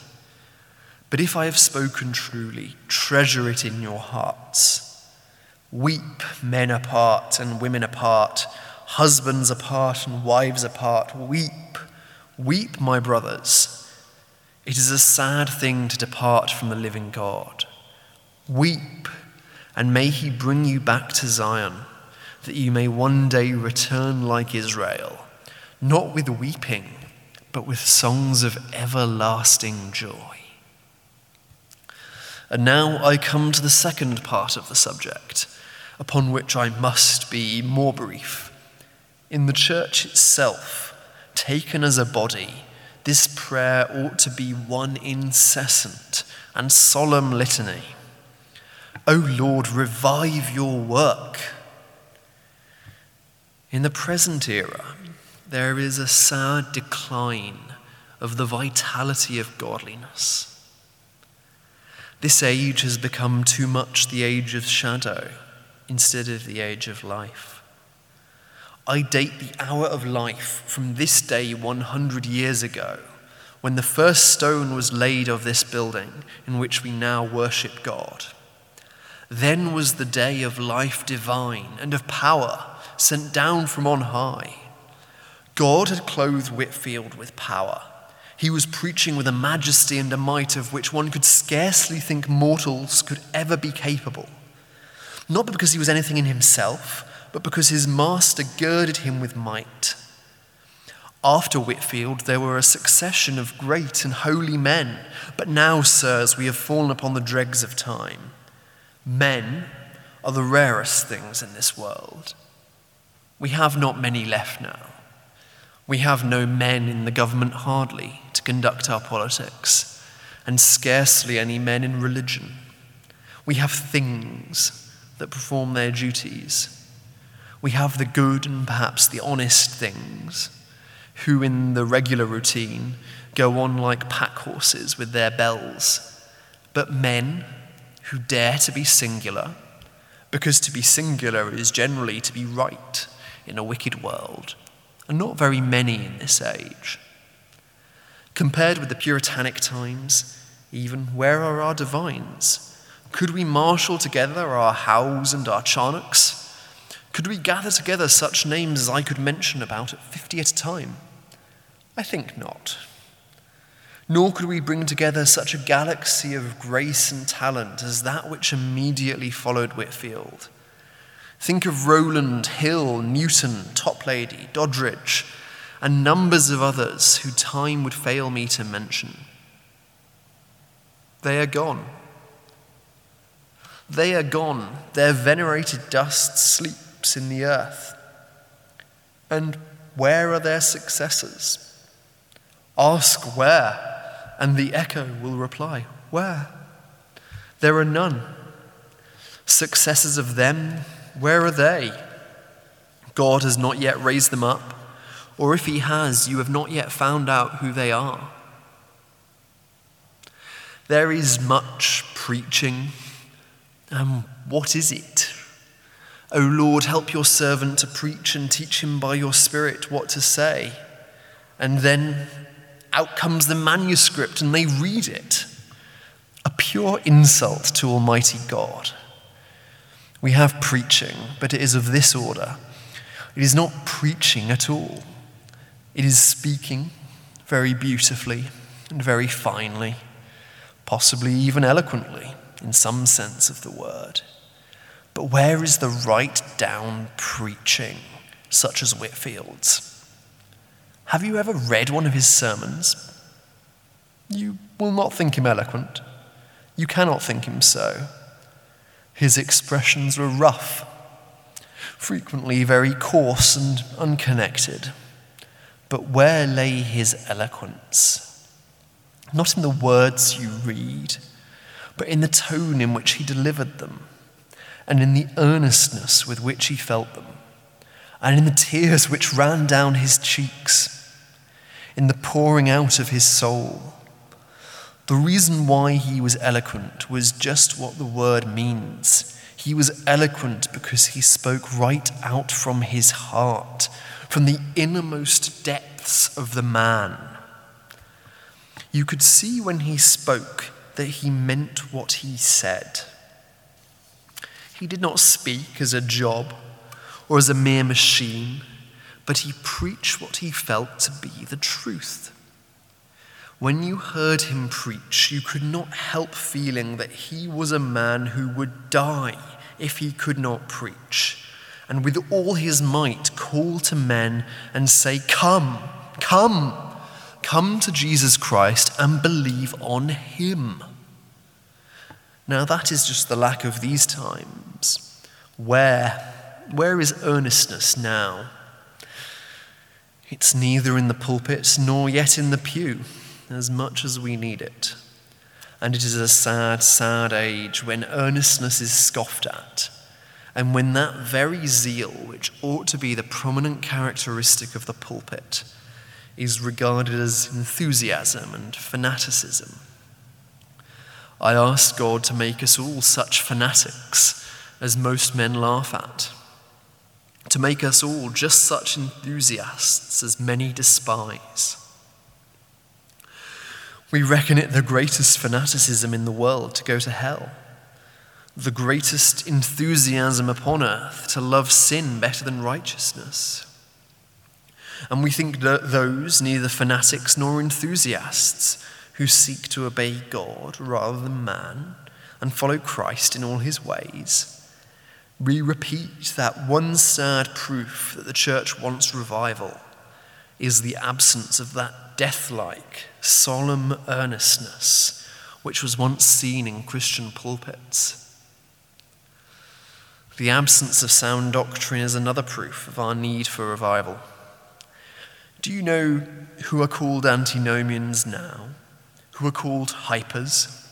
But if I have spoken truly, treasure it in your hearts Weep men apart and women apart, husbands apart and wives apart. Weep, weep, my brothers. It is a sad thing to depart from the living God. Weep, and may he bring you back to Zion, that you may one day return like Israel, not with weeping, but with songs of everlasting joy. And now I come to the second part of the subject upon which I must be more brief. In the church itself, taken as a body, this prayer ought to be one incessant and solemn litany. O Lord, revive your work. In the present era, there is a sad decline of the vitality of godliness. This age has become too much the age of shadow instead of the age of life. I date the hour of life from this day 100 years ago, when the first stone was laid of this building in which we now worship God. Then was the day of life divine and of power sent down from on high. God had clothed Whitefield with power he was preaching with a majesty and a might of which one could scarcely think mortals could ever be capable. Not because he was anything in himself, but because his master girded him with might. After Whitefield, there were a succession of great and holy men, but now, sirs, we have fallen upon the dregs of time. Men are the rarest things in this world. We have not many left now. We have no men in the government hardly to conduct our politics, and scarcely any men in religion. We have things that perform their duties. We have the good and perhaps the honest things, who in the regular routine go on like pack horses with their bells. But men who dare to be singular, because to be singular is generally to be right in a wicked world and not very many in this age. Compared with the Puritanic times, even, where are our divines? Could we marshal together our Howes and our Charnocks? Could we gather together such names as I could mention about at fifty at a time? I think not. Nor could we bring together such a galaxy of grace and talent as that which immediately followed Whitefield. Think of Rowland, Hill, Newton, Toplady, Doddridge, and numbers of others who time would fail me to mention. They are gone. They are gone. Their venerated dust sleeps in the earth. And where are their successors? Ask where, and the echo will reply, Where? There are none. Successors of them where are they? God has not yet raised them up, or if He has, you have not yet found out who they are. There is much preaching. And what is it? O Lord, help your servant to preach and teach him by your Spirit what to say. And then out comes the manuscript and they read it. A pure insult to Almighty God. We have preaching, but it is of this order. It is not preaching at all, it is speaking very beautifully and very finely, possibly even eloquently in some sense of the word. But where is the right down preaching, such as Whitefield's? Have you ever read one of his sermons? You will not think him eloquent. You cannot think him so. His expressions were rough, frequently very coarse and unconnected. But where lay his eloquence? Not in the words you read, but in the tone in which he delivered them, and in the earnestness with which he felt them, and in the tears which ran down his cheeks, in the pouring out of his soul the reason why he was eloquent was just what the word means. He was eloquent because he spoke right out from his heart, from the innermost depths of the man. You could see when he spoke that he meant what he said. He did not speak as a job or as a mere machine, but he preached what he felt to be the truth. When you heard him preach, you could not help feeling that he was a man who would die if he could not preach, and with all his might call to men and say, Come, come, come to Jesus Christ and believe on him. Now, that is just the lack of these times. Where, where is earnestness now? It's neither in the pulpit nor yet in the pew as much as we need it. And it is a sad, sad age when earnestness is scoffed at, and when that very zeal, which ought to be the prominent characteristic of the pulpit, is regarded as enthusiasm and fanaticism. I ask God to make us all such fanatics as most men laugh at, to make us all just such enthusiasts as many despise. We reckon it the greatest fanaticism in the world to go to hell the greatest enthusiasm upon earth to love sin better than righteousness. And we think that those, neither fanatics nor enthusiasts, who seek to obey God rather than man and follow Christ in all his ways, we repeat that one sad proof that the church wants revival is the absence of that death like, solemn earnestness which was once seen in Christian pulpits. The absence of sound doctrine is another proof of our need for revival. Do you know who are called antinomians now? Who are called hypers?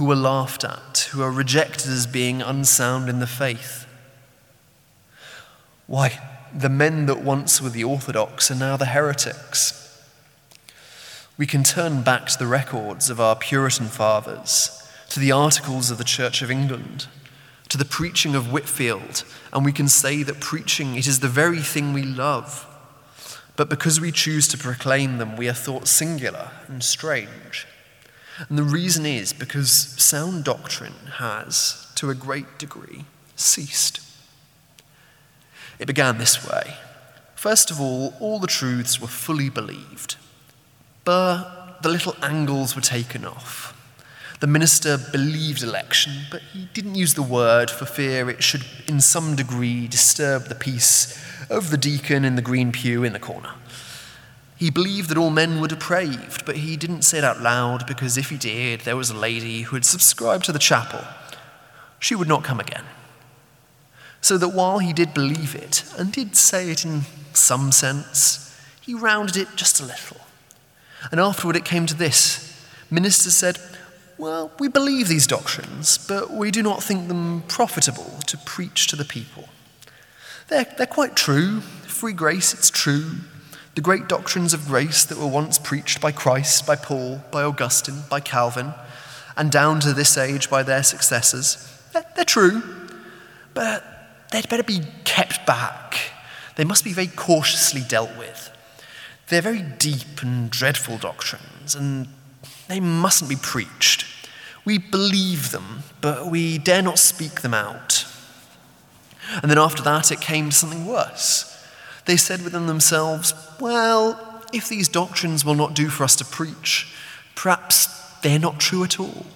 Who are laughed at? Who are rejected as being unsound in the faith? Why, the men that once were the orthodox are now the heretics. We can turn back to the records of our Puritan fathers, to the articles of the Church of England to the preaching of Whitefield, and we can say that preaching it is the very thing we love. But because we choose to proclaim them, we are thought singular and strange. And the reason is because sound doctrine has, to a great degree, ceased. It began this way. First of all, all the truths were fully believed, but the little angles were taken off. The minister believed election, but he didn't use the word for fear it should, in some degree, disturb the peace of the deacon in the green pew in the corner. He believed that all men were depraved, but he didn't say it out loud because if he did, there was a lady who had subscribed to the chapel. She would not come again. So that while he did believe it, and did say it in some sense, he rounded it just a little. And afterward it came to this. ministers said, well, we believe these doctrines, but we do not think them profitable to preach to the people. They're, they're quite true. Free grace, it's true. The great doctrines of grace that were once preached by Christ, by Paul, by Augustine, by Calvin, and down to this age by their successors, they're, true, but they'd better be kept back. They must be very cautiously dealt with. They're very deep and dreadful doctrines, and they mustn't be preached. We believe them, but we dare not speak them out. And then after that, it came to something worse. They said within themselves, Well, if these doctrines will not do for us to preach, perhaps they're not true at all.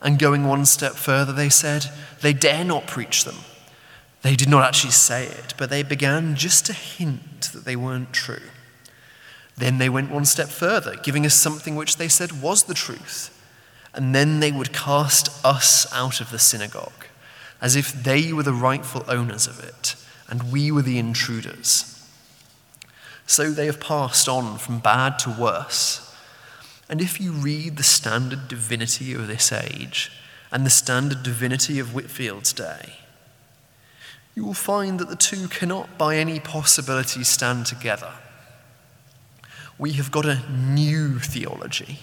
And going one step further, they said, They dare not preach them. They did not actually say it, but they began just to hint that they weren't true. Then they went one step further, giving us something which they said was the truth. And then they would cast us out of the synagogue, as if they were the rightful owners of it, and we were the intruders. So they have passed on from bad to worse. And if you read the standard divinity of this age and the standard divinity of Whitefield's day, you will find that the two cannot by any possibility stand together we have got a new theology.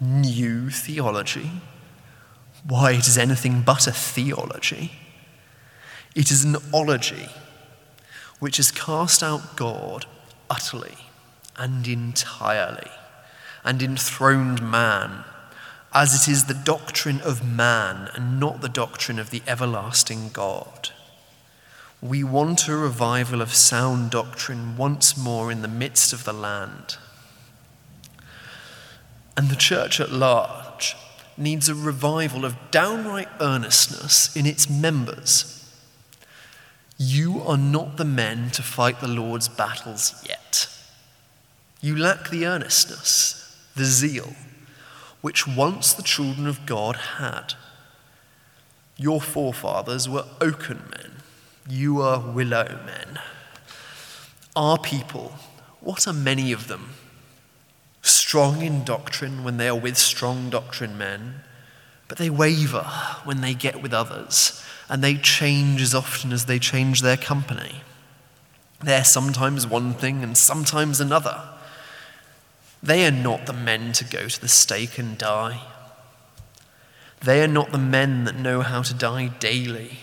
New theology? Why, it is anything but a theology. It is an ology which has cast out God utterly and entirely and enthroned man, as it is the doctrine of man and not the doctrine of the everlasting God. We want a revival of sound doctrine once more in the midst of the land. And the church at large needs a revival of downright earnestness in its members. You are not the men to fight the Lord's battles yet. You lack the earnestness, the zeal, which once the children of God had. Your forefathers were oaken men you are willow men. Our people, what are many of them? Strong in doctrine when they are with strong doctrine men, but they waver when they get with others, and they change as often as they change their company. They're sometimes one thing and sometimes another. They are not the men to go to the stake and die. They are not the men that know how to die daily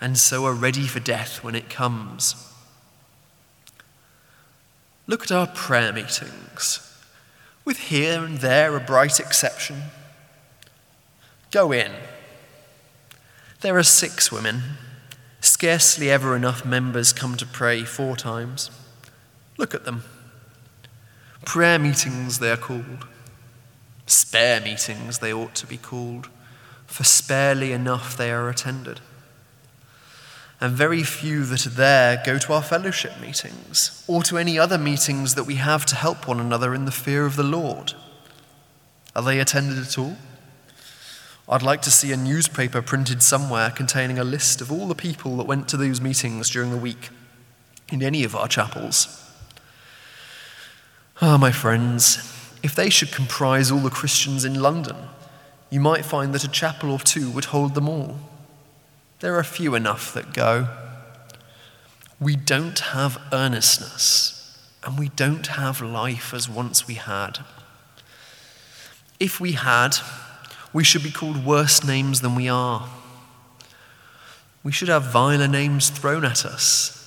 and so are ready for death when it comes. Look at our prayer meetings, with here and there a bright exception. Go in. There are six women. Scarcely ever enough members come to pray four times. Look at them. Prayer meetings, they are called. Spare meetings, they ought to be called, for sparely enough they are attended. And very few that are there go to our fellowship meetings or to any other meetings that we have to help one another in the fear of the Lord. Are they attended at all? I'd like to see a newspaper printed somewhere containing a list of all the people that went to those meetings during the week in any of our chapels. Ah, my friends, if they should comprise all the Christians in London, you might find that a chapel or two would hold them all. There are few enough that go. We don't have earnestness, and we don't have life as once we had. If we had, we should be called worse names than we are. We should have viler names thrown at us.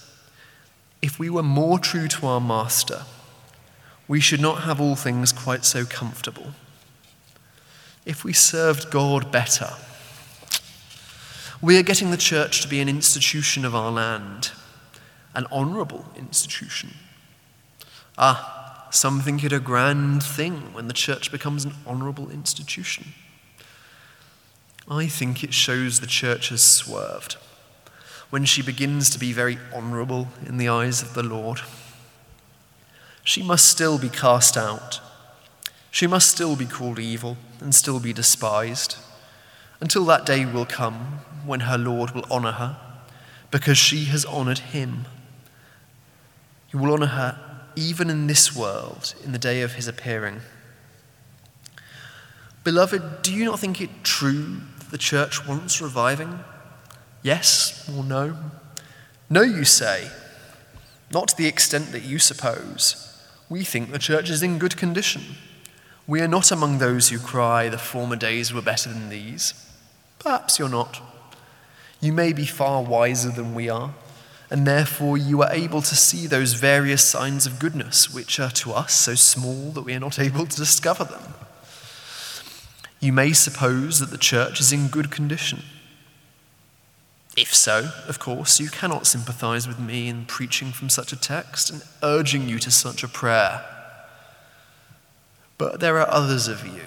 If we were more true to our Master, we should not have all things quite so comfortable. If we served God better, we are getting the church to be an institution of our land, an honourable institution. Ah, some think it a grand thing when the church becomes an honourable institution. I think it shows the church has swerved when she begins to be very honourable in the eyes of the Lord she must still be cast out. She must still be called evil and still be despised, until that day will come when her Lord will honor her, because she has honored him. He will honor her even in this world, in the day of his appearing. Beloved, do you not think it true the church wants reviving? Yes or no? No, you say, not to the extent that you suppose. We think the church is in good condition. We are not among those who cry, the former days were better than these. Perhaps you're not. You may be far wiser than we are, and therefore you are able to see those various signs of goodness which are to us so small that we are not able to discover them. You may suppose that the church is in good condition. If so, of course, you cannot sympathize with me in preaching from such a text and urging you to such a prayer. But there are others of you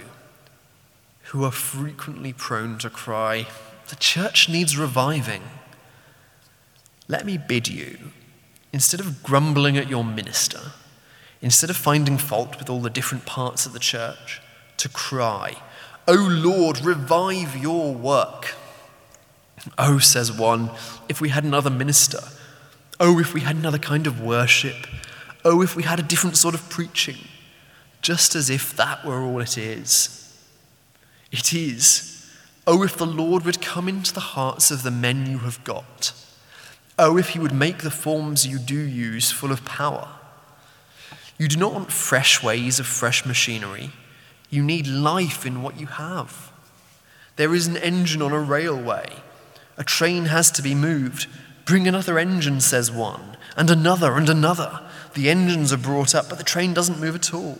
who are frequently prone to cry, The church needs reviving. Let me bid you, instead of grumbling at your minister, instead of finding fault with all the different parts of the church, to cry, O Lord, revive your work. Oh, says one, if we had another minister. Oh, if we had another kind of worship. Oh, if we had a different sort of preaching. Just as if that were all it is. It is. Oh, if the Lord would come into the hearts of the men you have got. Oh, if he would make the forms you do use full of power. You do not want fresh ways of fresh machinery. You need life in what you have. There is an engine on a railway. A train has to be moved. Bring another engine, says one, and another and another. The engines are brought up, but the train doesn't move at all.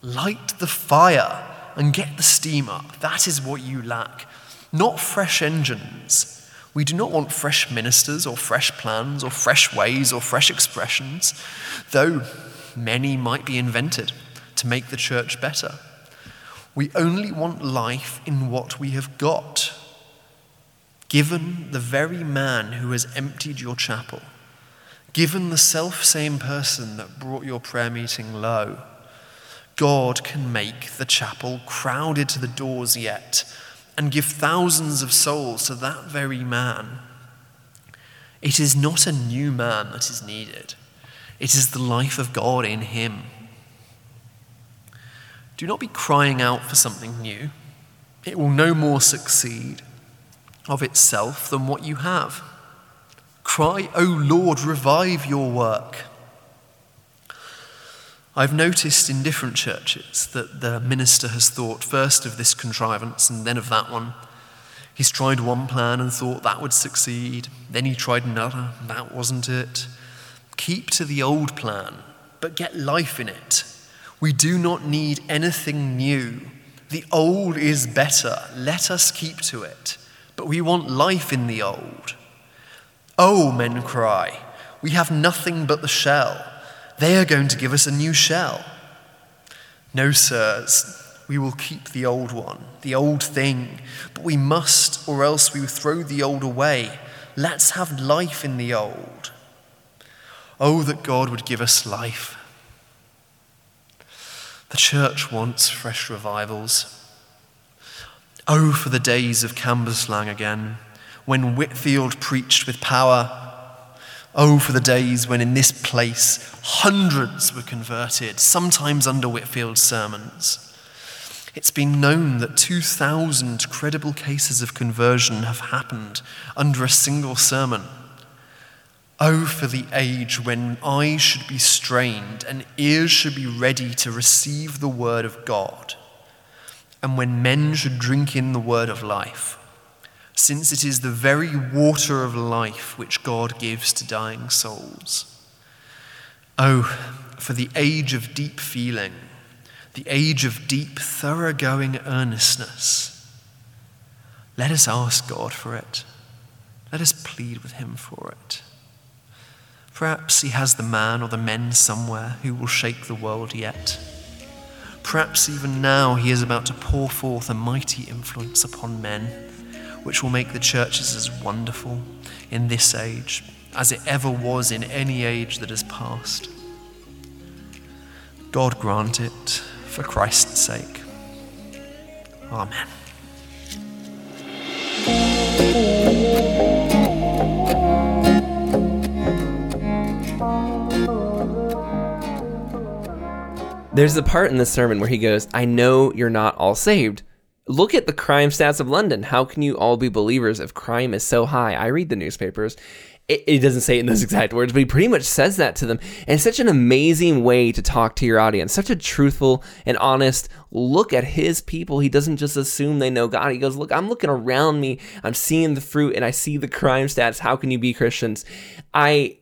Light the fire and get the steam up. That is what you lack. Not fresh engines. We do not want fresh ministers or fresh plans or fresh ways or fresh expressions, though many might be invented to make the church better. We only want life in what we have got given the very man who has emptied your chapel, given the self same person that brought your prayer meeting low, God can make the chapel crowded to the doors yet and give thousands of souls to that very man. It is not a new man that is needed, it is the life of God in him. Do not be crying out for something new, it will no more succeed. of itself than what you have. Cry, O Lord, revive your work. I've noticed in different churches that the minister has thought first of this contrivance and then of that one. He's tried one plan and thought that would succeed. Then he tried another, that wasn't it. Keep to the old plan, but get life in it. We do not need anything new. The old is better. Let us keep to it. But we want life in the old. Oh, men cry, we have nothing but the shell. They are going to give us a new shell. No, sirs, we will keep the old one, the old thing, but we must, or else we will throw the old away. Let's have life in the old. Oh, that God would give us life. The church wants fresh revivals. Oh, for the days of Cambuslang again, when Whitefield preached with power. Oh, for the days when in this place hundreds were converted, sometimes under Whitefield's sermons. It's been known that 2,000 credible cases of conversion have happened under a single sermon. Oh, for the age when eyes should be strained and ears should be ready to receive the word of God, and when men should drink in the word of life, since it is the very water of life which God gives to dying souls. Oh, for the age of deep feeling, the age of deep, thoroughgoing earnestness. Let us ask God for it. Let us plead with Him for it. Perhaps he has the man or the men somewhere who will shake the world yet. Perhaps even now he is about to pour forth a mighty influence upon men, which will make the churches as wonderful in this age as it ever was in any age that has passed. God grant it for Christ's sake. Amen. There's a part in the sermon where he goes, I know you're not all saved. Look at the crime stats of London. How can you all be believers if crime is so high? I read the newspapers. It, it, doesn't say it in those exact words, but he pretty much says that to them. And it's such an amazing way to talk to your audience. Such a truthful and honest look at his people. He doesn't just assume they know God. He goes, Look, I'm looking around me. I'm seeing the fruit and I see the crime stats. How can you be Christians? I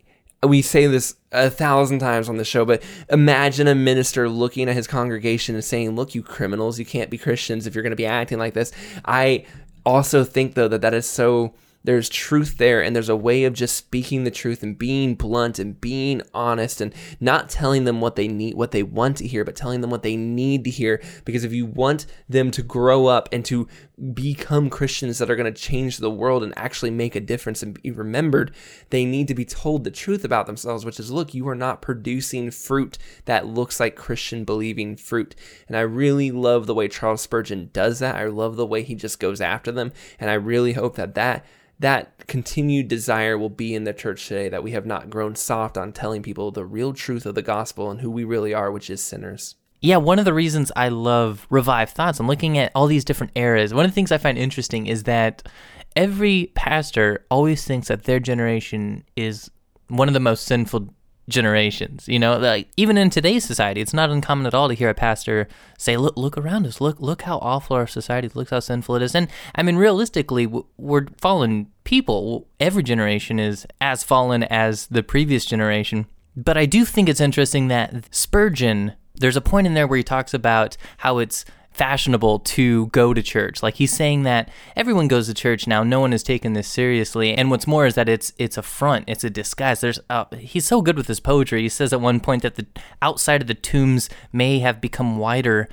we say this a thousand times on the show, but imagine a minister looking at his congregation and saying, Look, you criminals, you can't be Christians if you're going to be acting like this. I also think, though, that that is so there's truth there and there's a way of just speaking the truth and being blunt and being honest and not telling them what they need what they want to hear but telling them what they need to hear because if you want them to grow up and to become Christians that are going to change the world and actually make a difference and be remembered they need to be told the truth about themselves which is look you are not producing fruit that looks like Christian believing fruit. And I really love the way Charles Spurgeon does that. I love the way he just goes after them. And I really hope that that that continued desire will be in the church today that we have not grown soft on telling people the real truth of the gospel and who we really are, which is sinners. Yeah, one of the reasons I love Revived Thoughts, I'm looking at all these different eras. One of the things I find interesting is that every pastor always thinks that their generation is one of the most sinful generations. You know, like even in today's society, it's not uncommon at all to hear a pastor say, "Look, look around us. Look, look how awful our society. Look how sinful it is." And I mean, realistically, we're fallen people. Every generation is as fallen as the previous generation. But I do think it's interesting that Spurgeon. There's a point in there where he talks about how it's fashionable to go to church. Like he's saying that everyone goes to church now. No one is taking this seriously. And what's more is that it's it's a front. It's a disguise. There's uh, he's so good with his poetry. He says at one point that the outside of the tombs may have become wider,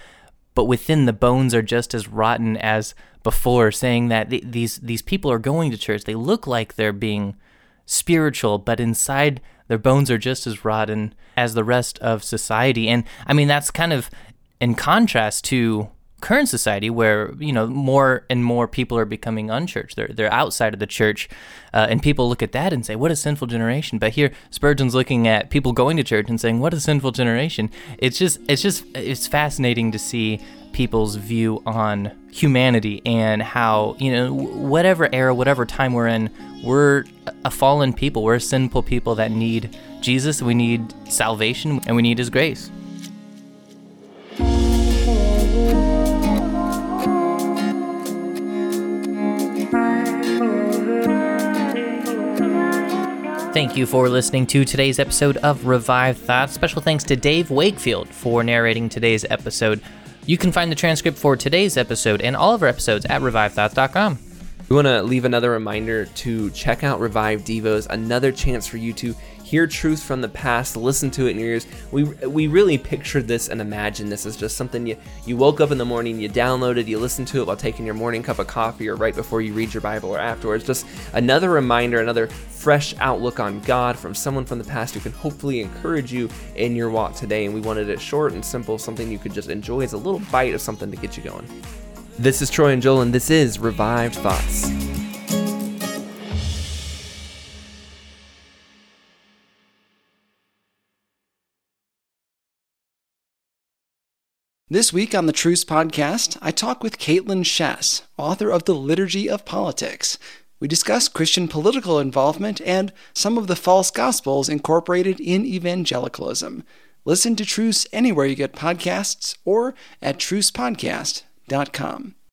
but within the bones are just as rotten as before. Saying that th- these these people are going to church. They look like they're being spiritual, but inside their bones are just as rotten as the rest of society. And I mean that's kind of in contrast to current society where you know more and more people are becoming unchurched. They're, they're outside of the church uh, and people look at that and say what a sinful generation. But here spurgeon's looking at people going to church and saying what a sinful generation. It's just it's just it's fascinating to see people's view on humanity and how you know whatever era whatever time we're in we're a fallen people we're sinful people that need jesus we need salvation and we need his grace Thank you for listening to today's episode of Revived Thoughts. Special thanks to Dave Wakefield for narrating today's episode. You can find the transcript for today's episode and all of our episodes at revivedthoughts.com. We want to leave another reminder to check out Revived Devos, another chance for you to hear truth from the past, listen to it in your ears. We we really pictured this and imagined this as just something you you woke up in the morning, you downloaded, you listened to it while taking your morning cup of coffee or right before you read your Bible or afterwards. Just another reminder, another fresh outlook on God from someone from the past who can hopefully encourage you in your walk today. And we wanted it short and simple, something you could just enjoy as a little bite of something to get you going. This is Troy and Joel, and this is Revived Thoughts. This week on the Truce Podcast, I talk with Kaitlyn Schiess, author of The Liturgy of Politics. We discuss Christian political involvement and some of the false gospels incorporated in evangelicalism. Listen to Truce anywhere you get podcasts or at trucepodcast.com.